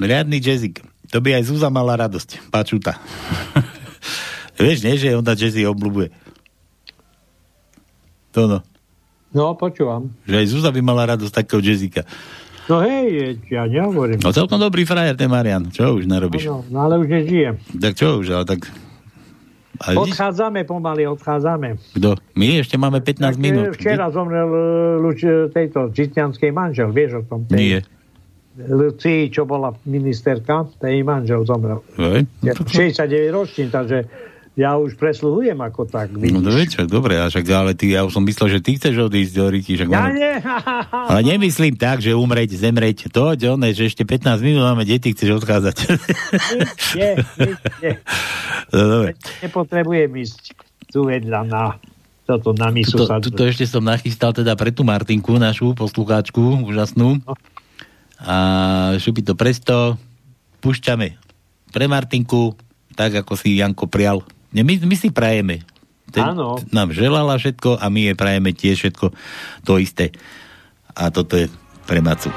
Riadny jazzik. To by aj Zúza mala radosť. Pačuta. Vieš, nie, že ona jazzy obľúbuje. To no. No, počúvam. Že aj Zúza by mala radosť takého jazzika. No hej, ja nehovorím. No celkom dobrý frajer, ten Marian. Čo už nerobíš? No, no, ale už nežijem. Tak čo už, ale tak... A vidíš, Odchádzame pomaly, odchádzame. kto? My ešte máme 15 minút. Včera zomrel e, Luč, tejto Žitňanskej manžel, vieš o tom? Tej Nie. Lucii, čo bola ministerka, tej jej manžel zomrel. Hej? Ja, 69 ročnín, takže ja už presluhujem ako tak. No vidíš. vieš, však dobre, a však, ale ty, ja už som myslel, že ty chceš odísť do Riti. Však Ja máme- nie, Ale nemyslím tak, že umreť, zemreť. To, čo ne, že ešte 15 minút máme deti, chceš odchádzať. nie, nie, nie. no, dobre. Nepotrebujem ísť tu vedľa na toto na misu Tuto, sa... tuto ešte som nachystal teda pre tú Martinku, našu poslucháčku, úžasnú. A šupi to presto, púšťame pre Martinku, tak ako si Janko prial. Ne, my, my si prajeme. Ten Áno. nám želala všetko a my jej prajeme tiež všetko to isté. A toto je pre Macu.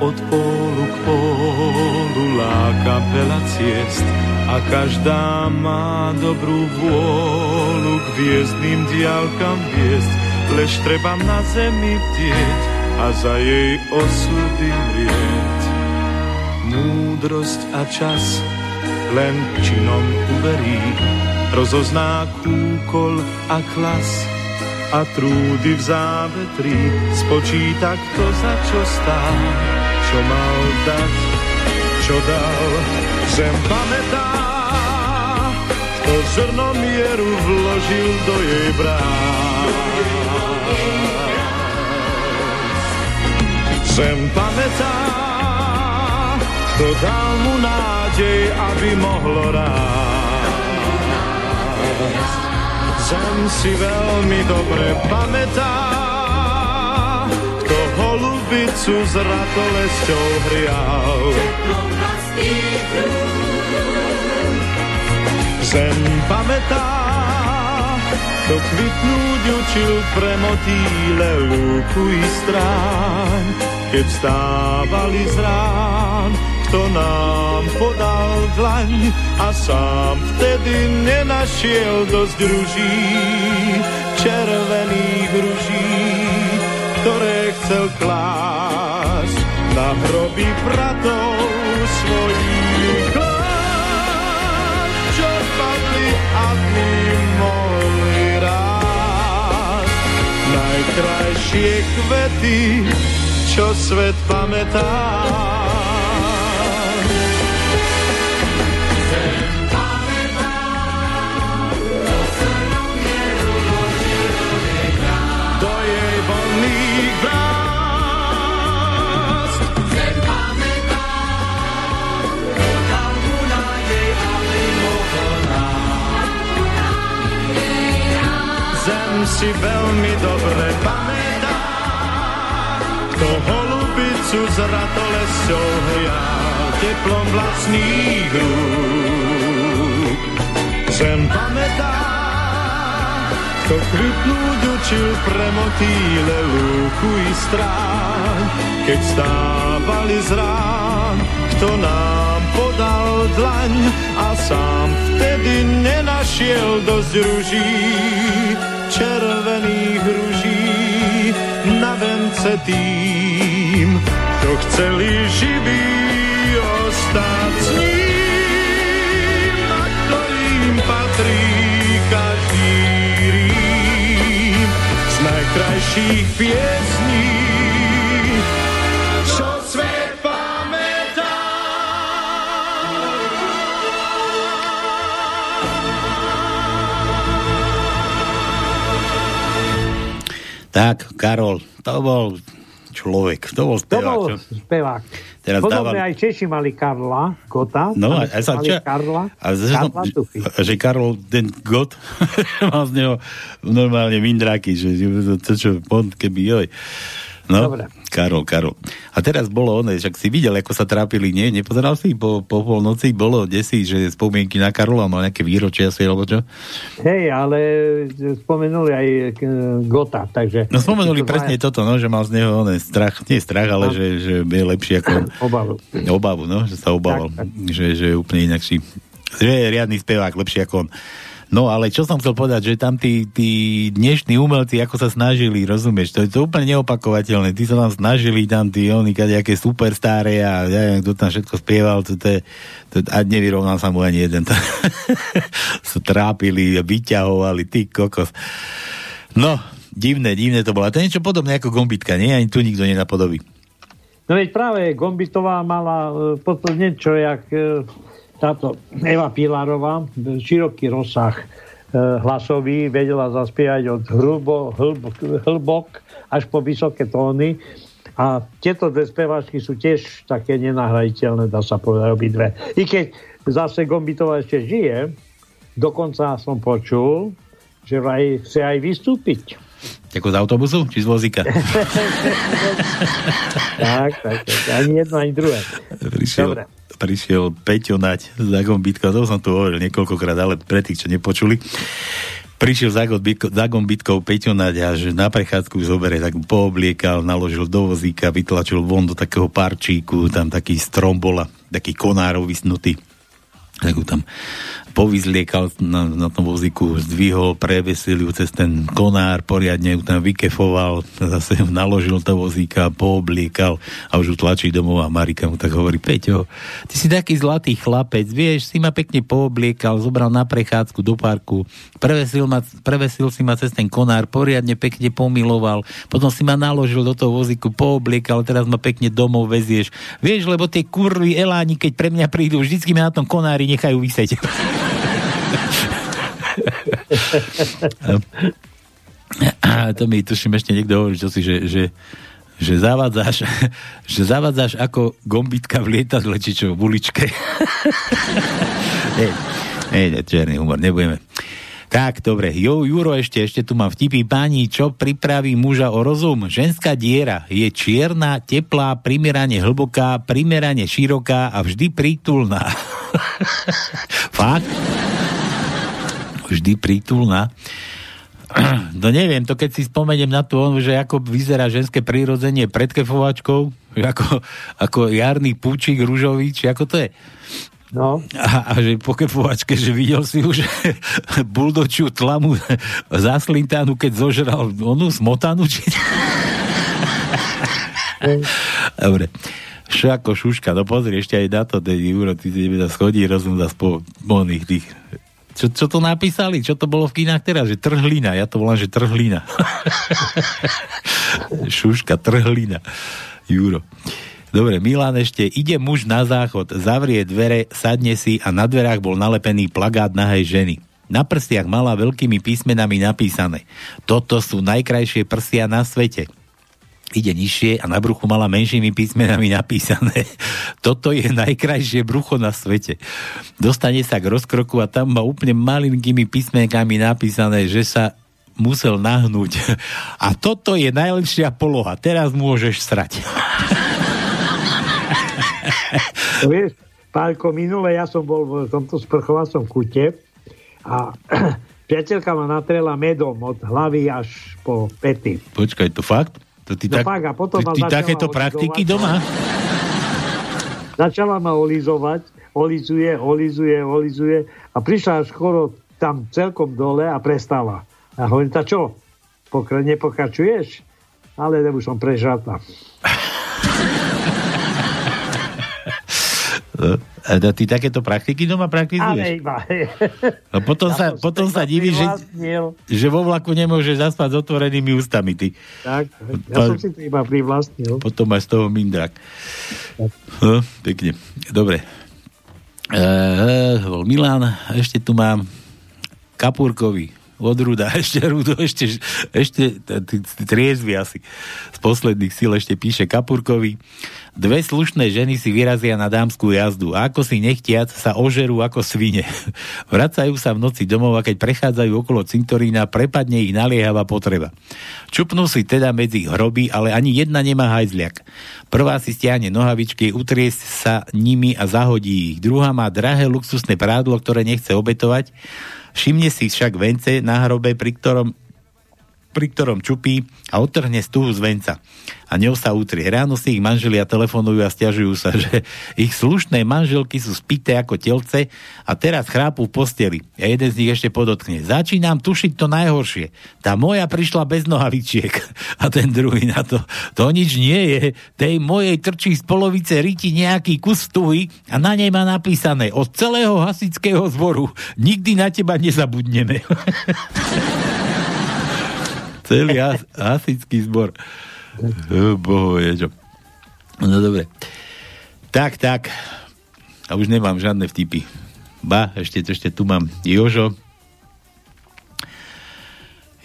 Od pólu k pólu láka veľa ciest a každá má dobrú vôľu k hviezdnym diálkam viesť, lež treba na zemi bdieť a za jej osudy mrieť. Múdrosť a čas len činom uverí, rozozná kúkol a klas a trúdy v závetri spočíta, kto za čo stál, čo mal dať, čo dal. Zem pamätá, kto zrno mieru vložil do jej brán. Zem pamätá, kto dal mu nádej, aby mohlo rásť. Zem si veľmi dobre pamätá, kto holubicu s ratolesťou hrial. Zem pamätá, kto kvitnúť učil pre motýle lúku i stráň, keď vstávali z rán, kto nám podal dlaň a sám vtedy nenašiel dosť ruží, červených ruží, ktoré chcel klásť na hroby bratov svojich klášť, čo padli a my mohli rásť. Najkrajšie kvety, čo svet pamätá. Si veľmi dobre pamätá, kto holubicu s ratolesťou hrial teplom vlastných rúk. Zem pamätá, kto krypnúť učil pre motýle lúku i stráň, keď stávali z rán, kto nám podal dlaň a sám vtedy nenašiel dosť ruží, červených ruží na vence tým, kto chceli živý ostať s ním, na ktorým patrí každý rím z najkrajších piesní, Tak, Karol, to bol človek, to bol To spevák. bol čo? spevák. Teraz Podobne dával- aj Češi mali Karla Gota. No, a, a sa čo? Karla, a že, Karla že Karol, ten God, mal z neho normálne vindráky, že to, to čo, on keby, joj. No, Dobre. Karol, Karol. A teraz bolo ono, však si videl, ako sa trápili, nie? Nepozeral si po, po polnoci, bolo desi, že spomienky na Karola, mal nejaké výročie asi, alebo čo? Hej, ale spomenuli aj e, Gota, takže... No spomenuli To presne dva- toto, no, že mal z neho oné strach, nie strach, ale že, že je lepší ako. Obavu. Obavu, no, že sa obával. Že, že je úplne inakší. Že je riadny spevák, lepší ako on. No ale čo som chcel povedať, že tam tí, tí dnešní umelci, ako sa snažili, rozumieš, to je to úplne neopakovateľné. Tí sa tam snažili, tam tí oni, kadejaké superstáre a ja neviem, kto tam všetko spieval, to, to je, to, a nevyrovnal sa mu ani jeden. sa trápili, vyťahovali, ty kokos. No, divné, divné to bolo. A to je niečo podobné ako gombitka, nie? Ani tu nikto nenapodobí. No veď práve Gombitová mala e, v podstate niečo, jak e, táto Eva Pilarová, široký rozsah e, hlasový, vedela zaspievať od hrubo, hlbok, hlbok až po vysoké tóny. A tieto dve speváčky sú tiež také nenahraditeľné, dá sa povedať obidve. I keď zase Gombitová ešte žije, dokonca som počul, že vraj chce aj vystúpiť. Ako z autobusu, či z vozíka? tak, tak, tak, ani jedno, ani druhé. Dobre. Prišiel Peťo Nať za Gombitkou, to som tu hovoril niekoľkokrát, ale pre tých, čo nepočuli. Prišiel za Gombitkou Peťo Nať a že na prechádzku zobere, tak poobliekal, naložil do vozíka, vytlačil von do takého parčíku, tam taký strom bola, taký konárov vysnutý. Tak ho tam povyzliekal na, na tom vozíku, zdvihol, prevesil ju cez ten konár, poriadne ju tam vykefoval, zase ju naložil do vozíka, poobliekal a už ju tlačí domov a Marika mu tak hovorí, Peťo, ty si taký zlatý chlapec, vieš, si ma pekne poobliekal, zobral na prechádzku do parku, prevesil, ma, prevesil si ma cez ten konár, poriadne pekne pomiloval, potom si ma naložil do toho vozíku, poobliekal, teraz ma pekne domov vezieš. Vieš, lebo tie kurvy eláni, keď pre mňa prídu, vždycky ma na tom konári nechajú vyseť. A to mi tuším ešte niekto hovorí, čo si, že, že, že zavádzaš, že zavádzaš ako gombitka v lietadle, či čo, v uličke. nie, nie, černý humor, nebudeme. Tak, dobre. Jo, Juro, ešte, ešte tu mám vtipy. Páni, čo pripraví muža o rozum? Ženská diera je čierna, teplá, primerane hlboká, primerane široká a vždy prítulná. Fakt? Vždy prítulná. No neviem, to keď si spomeniem na tú onu, že ako vyzerá ženské prirodzenie pred kefovačkou, ako, ako jarný púčik rúžový, či ako to je? No. A, a že po kefovačke, že videl si už buldočiu tlamu zaslintánu, keď zožral onu smotanu, či... Dobre. Šako Šuška, no pozri, ešte aj na to, ten Juro, ty si schodí rozum za po oných tých čo, čo to napísali? Čo to bolo v kinách teraz? Že trhlina. Ja to volám, že trhlina. Šuška, trhlina. Juro. Dobre, Milan ešte. Ide muž na záchod, zavrie dvere, sadne si a na dverách bol nalepený plagát nahej ženy. Na prstiach mala veľkými písmenami napísané. Toto sú najkrajšie prsia na svete ide nižšie a na bruchu mala menšími písmenami napísané. Toto je najkrajšie brucho na svete. Dostane sa k rozkroku a tam má úplne malinkými písmenkami napísané, že sa musel nahnúť. A toto je najlepšia poloha. Teraz môžeš srať. Vieš, Pálko, minule ja som bol v tomto sprchovacom kute a priateľka ma natrela medom od hlavy až po pety. Počkaj, to fakt? To ty, No tak, fakt, a potom ty, ty takéto olizovať. praktiky doma? Začala ma olizovať, olizuje, olizuje, olizuje a prišla až skoro tam celkom dole a prestala. A hovorím, tá čo, pokra- nepokračuješ? Ale už som prežratá. A ty takéto praktiky doma praktizuješ? iba. A potom sa, potom sa divíš, že, že vo vlaku nemôžeš zaspať s otvorenými ústami. Ty. Tak, ja som si to iba privlastnil. Potom máš z toho mindrak. No, pekne. Dobre. E, bol Milan, ešte tu mám Kapurkovi od Ruda, ešte Rudo, ešte, ešte triezvy asi z posledných síl ešte píše Kapurkovi. Dve slušné ženy si vyrazia na dámskú jazdu a ako si nechtiac sa ožerú ako svine. Vracajú sa v noci domov a keď prechádzajú okolo cintorína, prepadne ich naliehavá potreba. Čupnú si teda medzi hroby, ale ani jedna nemá hajzliak. Prvá si stiahne nohavičky, utrie sa nimi a zahodí ich. Druhá má drahé luxusné prádlo, ktoré nechce obetovať. Všimne si však vence na hrobe, pri ktorom pri ktorom čupí a odtrhne stuhu z venca. A ňou sa utrie. Ráno si ich manželia telefonujú a stiažujú sa, že ich slušné manželky sú spité ako telce a teraz chrápu v posteli. A jeden z nich ešte podotkne. Začínam tušiť to najhoršie. Tá moja prišla bez nohavičiek. A ten druhý na to. To nič nie je. Tej mojej trčí z polovice riti nejaký kus stuhy a na nej má napísané od celého hasického zboru. Nikdy na teba nezabudneme. Celý has, hasický zbor. Oh, bohu, je čo. No dobre. Tak, tak. A už nemám žiadne vtipy. Ba, ešte, ešte tu mám Jožo.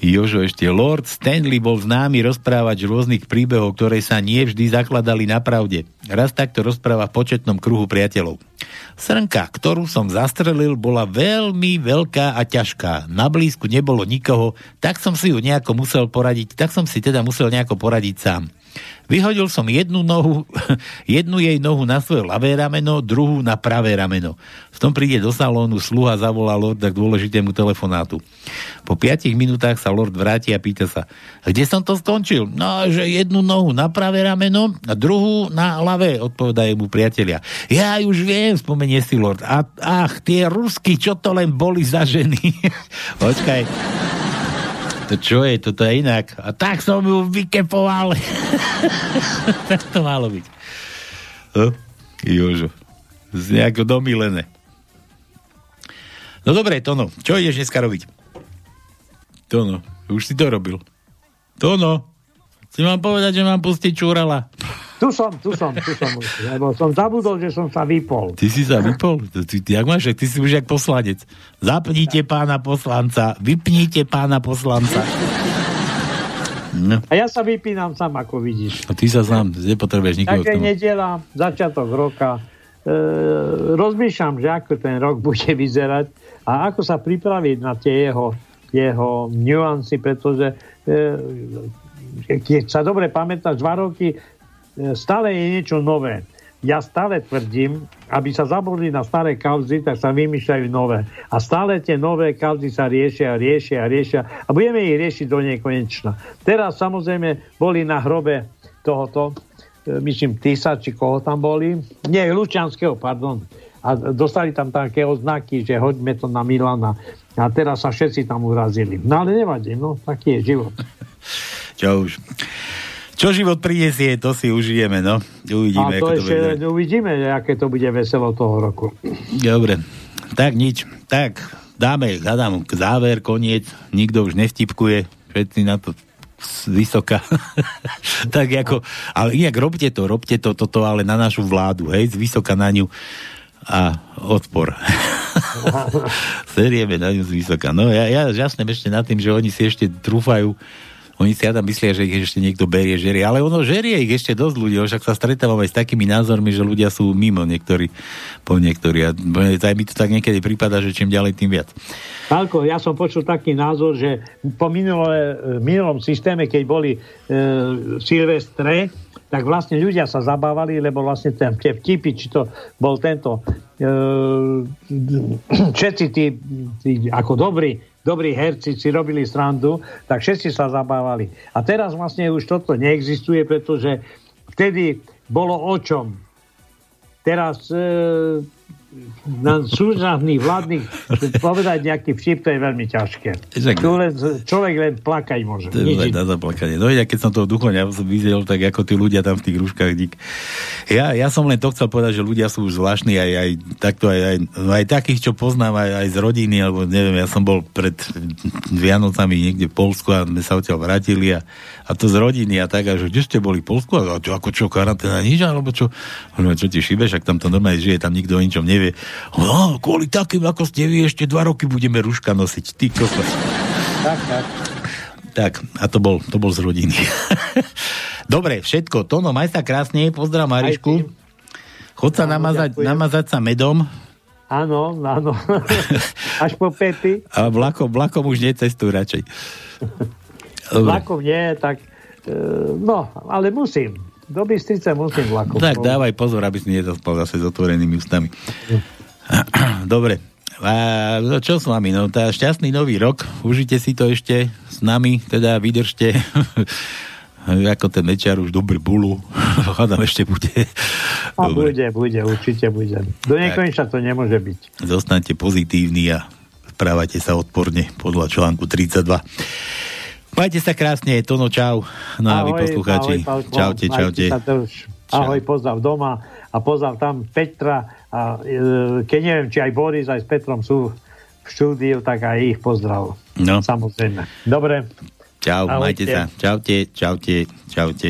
Jožo ešte, Lord Stanley bol známy rozprávať rôznych príbehov, ktoré sa nie vždy zakladali na pravde. Raz takto rozpráva v početnom kruhu priateľov. Srnka, ktorú som zastrelil, bola veľmi veľká a ťažká. Na blízku nebolo nikoho, tak som si ju nejako musel poradiť, tak som si teda musel nejako poradiť sám. Vyhodil som jednu nohu, jednu jej nohu na svoje ľavé rameno, druhú na pravé rameno. V tom príde do salónu, sluha zavolá lorda k dôležitému telefonátu. Po piatich minútach sa lord vráti a pýta sa, kde som to skončil? No, že jednu nohu na pravé rameno a druhú na ľavé, odpovedajú mu priatelia. Ja už viem, spomenie si lord. A, ach, tie rusky, čo to len boli za ženy? Počkaj. To čo je, toto je inak. A tak som ju vykepoval. tak to malo byť. No, Jožo. Z nejako domilené. No dobre, Tono, čo ideš dneska robiť? Tono, už si to robil. Tono, si mám povedať, že mám pustiť čúrala. Tu som, tu som, tu som. Lebo som zabudol, že som sa vypol. Ty si sa vypol? Ty, ty, jak máš, ty si už jak poslanec. Zapnite pána poslanca, vypnite pána poslanca. No. A ja sa vypínam sám, ako vidíš. A ty sa sám, nepotrebuješ nikoho Takže nedela, začiatok roka. E, rozmýšľam, že ako ten rok bude vyzerať a ako sa pripraviť na tie jeho, jeho nuancy, pretože e, keď sa dobre pamätáš, dva roky stále je niečo nové. Ja stále tvrdím, aby sa zabudli na staré kauzy, tak sa vymýšľajú nové. A stále tie nové kauzy sa riešia, riešia, riešia a budeme ich riešiť do nekonečna. Teraz samozrejme boli na hrobe tohoto, e, myslím, Tisa, či koho tam boli. Nie, Lučanského, pardon. A dostali tam také oznaky, že hoďme to na Milana. A teraz sa všetci tam urazili. No ale nevadí, no, taký je život. Čo už. Čo život prinesie, to si užijeme, no. Uvidíme, a to ako to ešte bude. uvidíme, aké to bude veselo toho roku. Dobre. Tak nič. Tak, dáme, hľadám k záver, koniec. Nikto už nevtipkuje. Všetci na to z vysoka. tak ako, ale inak robte to, robte to, toto, ale na našu vládu, hej, z vysoka na ňu a odpor. Serieme na ňu z vysoka. No ja, ja žasnem ešte nad tým, že oni si ešte trúfajú oni si ja tam myslia, že ich ešte niekto berie, žerie. Ale ono žerie ich ešte dosť ľudí, však sa stretávam aj s takými názormi, že ľudia sú mimo niektorí, po niektorí. A aj mi to tak niekedy prípada, že čím ďalej, tým viac. Pálko, ja som počul taký názor, že po minulé, minulom systéme, keď boli e, Silvestre, tak vlastne ľudia sa zabávali, lebo vlastne ten, tie vtipy, či to bol tento e, všetci tí, tí ako dobrí, dobrí herci si robili srandu, tak všetci sa zabávali. A teraz vlastne už toto neexistuje, pretože vtedy bolo o čom. Teraz e, na súčasných vládnych povedať nejaký vtip, to je veľmi ťažké. Však- Tu len, človek len plakať môže. To je na zaplakanie. No ja keď som toho duchovňa videl, tak ako tí ľudia tam v tých rúškach dík. Ja, ja som len to chcel povedať, že ľudia sú už zvláštni aj, aj takto, aj, aj, no aj takých, čo poznám aj, aj z rodiny, alebo neviem, ja som bol pred Vianocami niekde v Polsku a sme sa odtiaľ vrátili a, a to z rodiny a tak, a že kde ste boli v Polsku? A čo, ako čo, karanténa, nič, alebo čo? Čo ti šíbe, však tam to normálne žije, tam nikto o ničom nevie. No, kvôli takým, ako ste vy, ešte dva roky budeme rúška nosiť. Ty kokos. Tak, tak. Tak, a to bol, to bol z rodiny. Dobre, všetko. Tono, maj sa krásne, pozdrav Marišku. Chod sa namazať, ďakujem. namazať sa medom Áno, áno. Až po pety. a vlakom, vlakom už necestuj radšej. Dobre. Vlakom nie, tak e, no, ale musím. Do Bystrice musím vlakom. Tak dávaj pozor, aby si nezaspal zase s otvorenými ústami. Dobre. A čo s vami? No, tá šťastný nový rok. Užite si to ešte s nami, teda vydržte. ako ten Mečiar už dobrý bulu. Hádam ešte bude. A bude, bude, určite bude. Do nekonečna to nemôže byť. Zostaňte pozitívni a správajte sa odporne podľa článku 32. Majte sa krásne, Tono, čau. No a vy poslucháči. Čaute, čaute. Ahoj, pozdrav doma a pozdrav tam Petra a e, keď neviem, či aj Boris, aj s Petrom sú v štúdiu, tak aj ich pozdrav. No. Samozrejme. Dobre. Čau, Ahojte. majte sa. Čaute, čaute, čaute.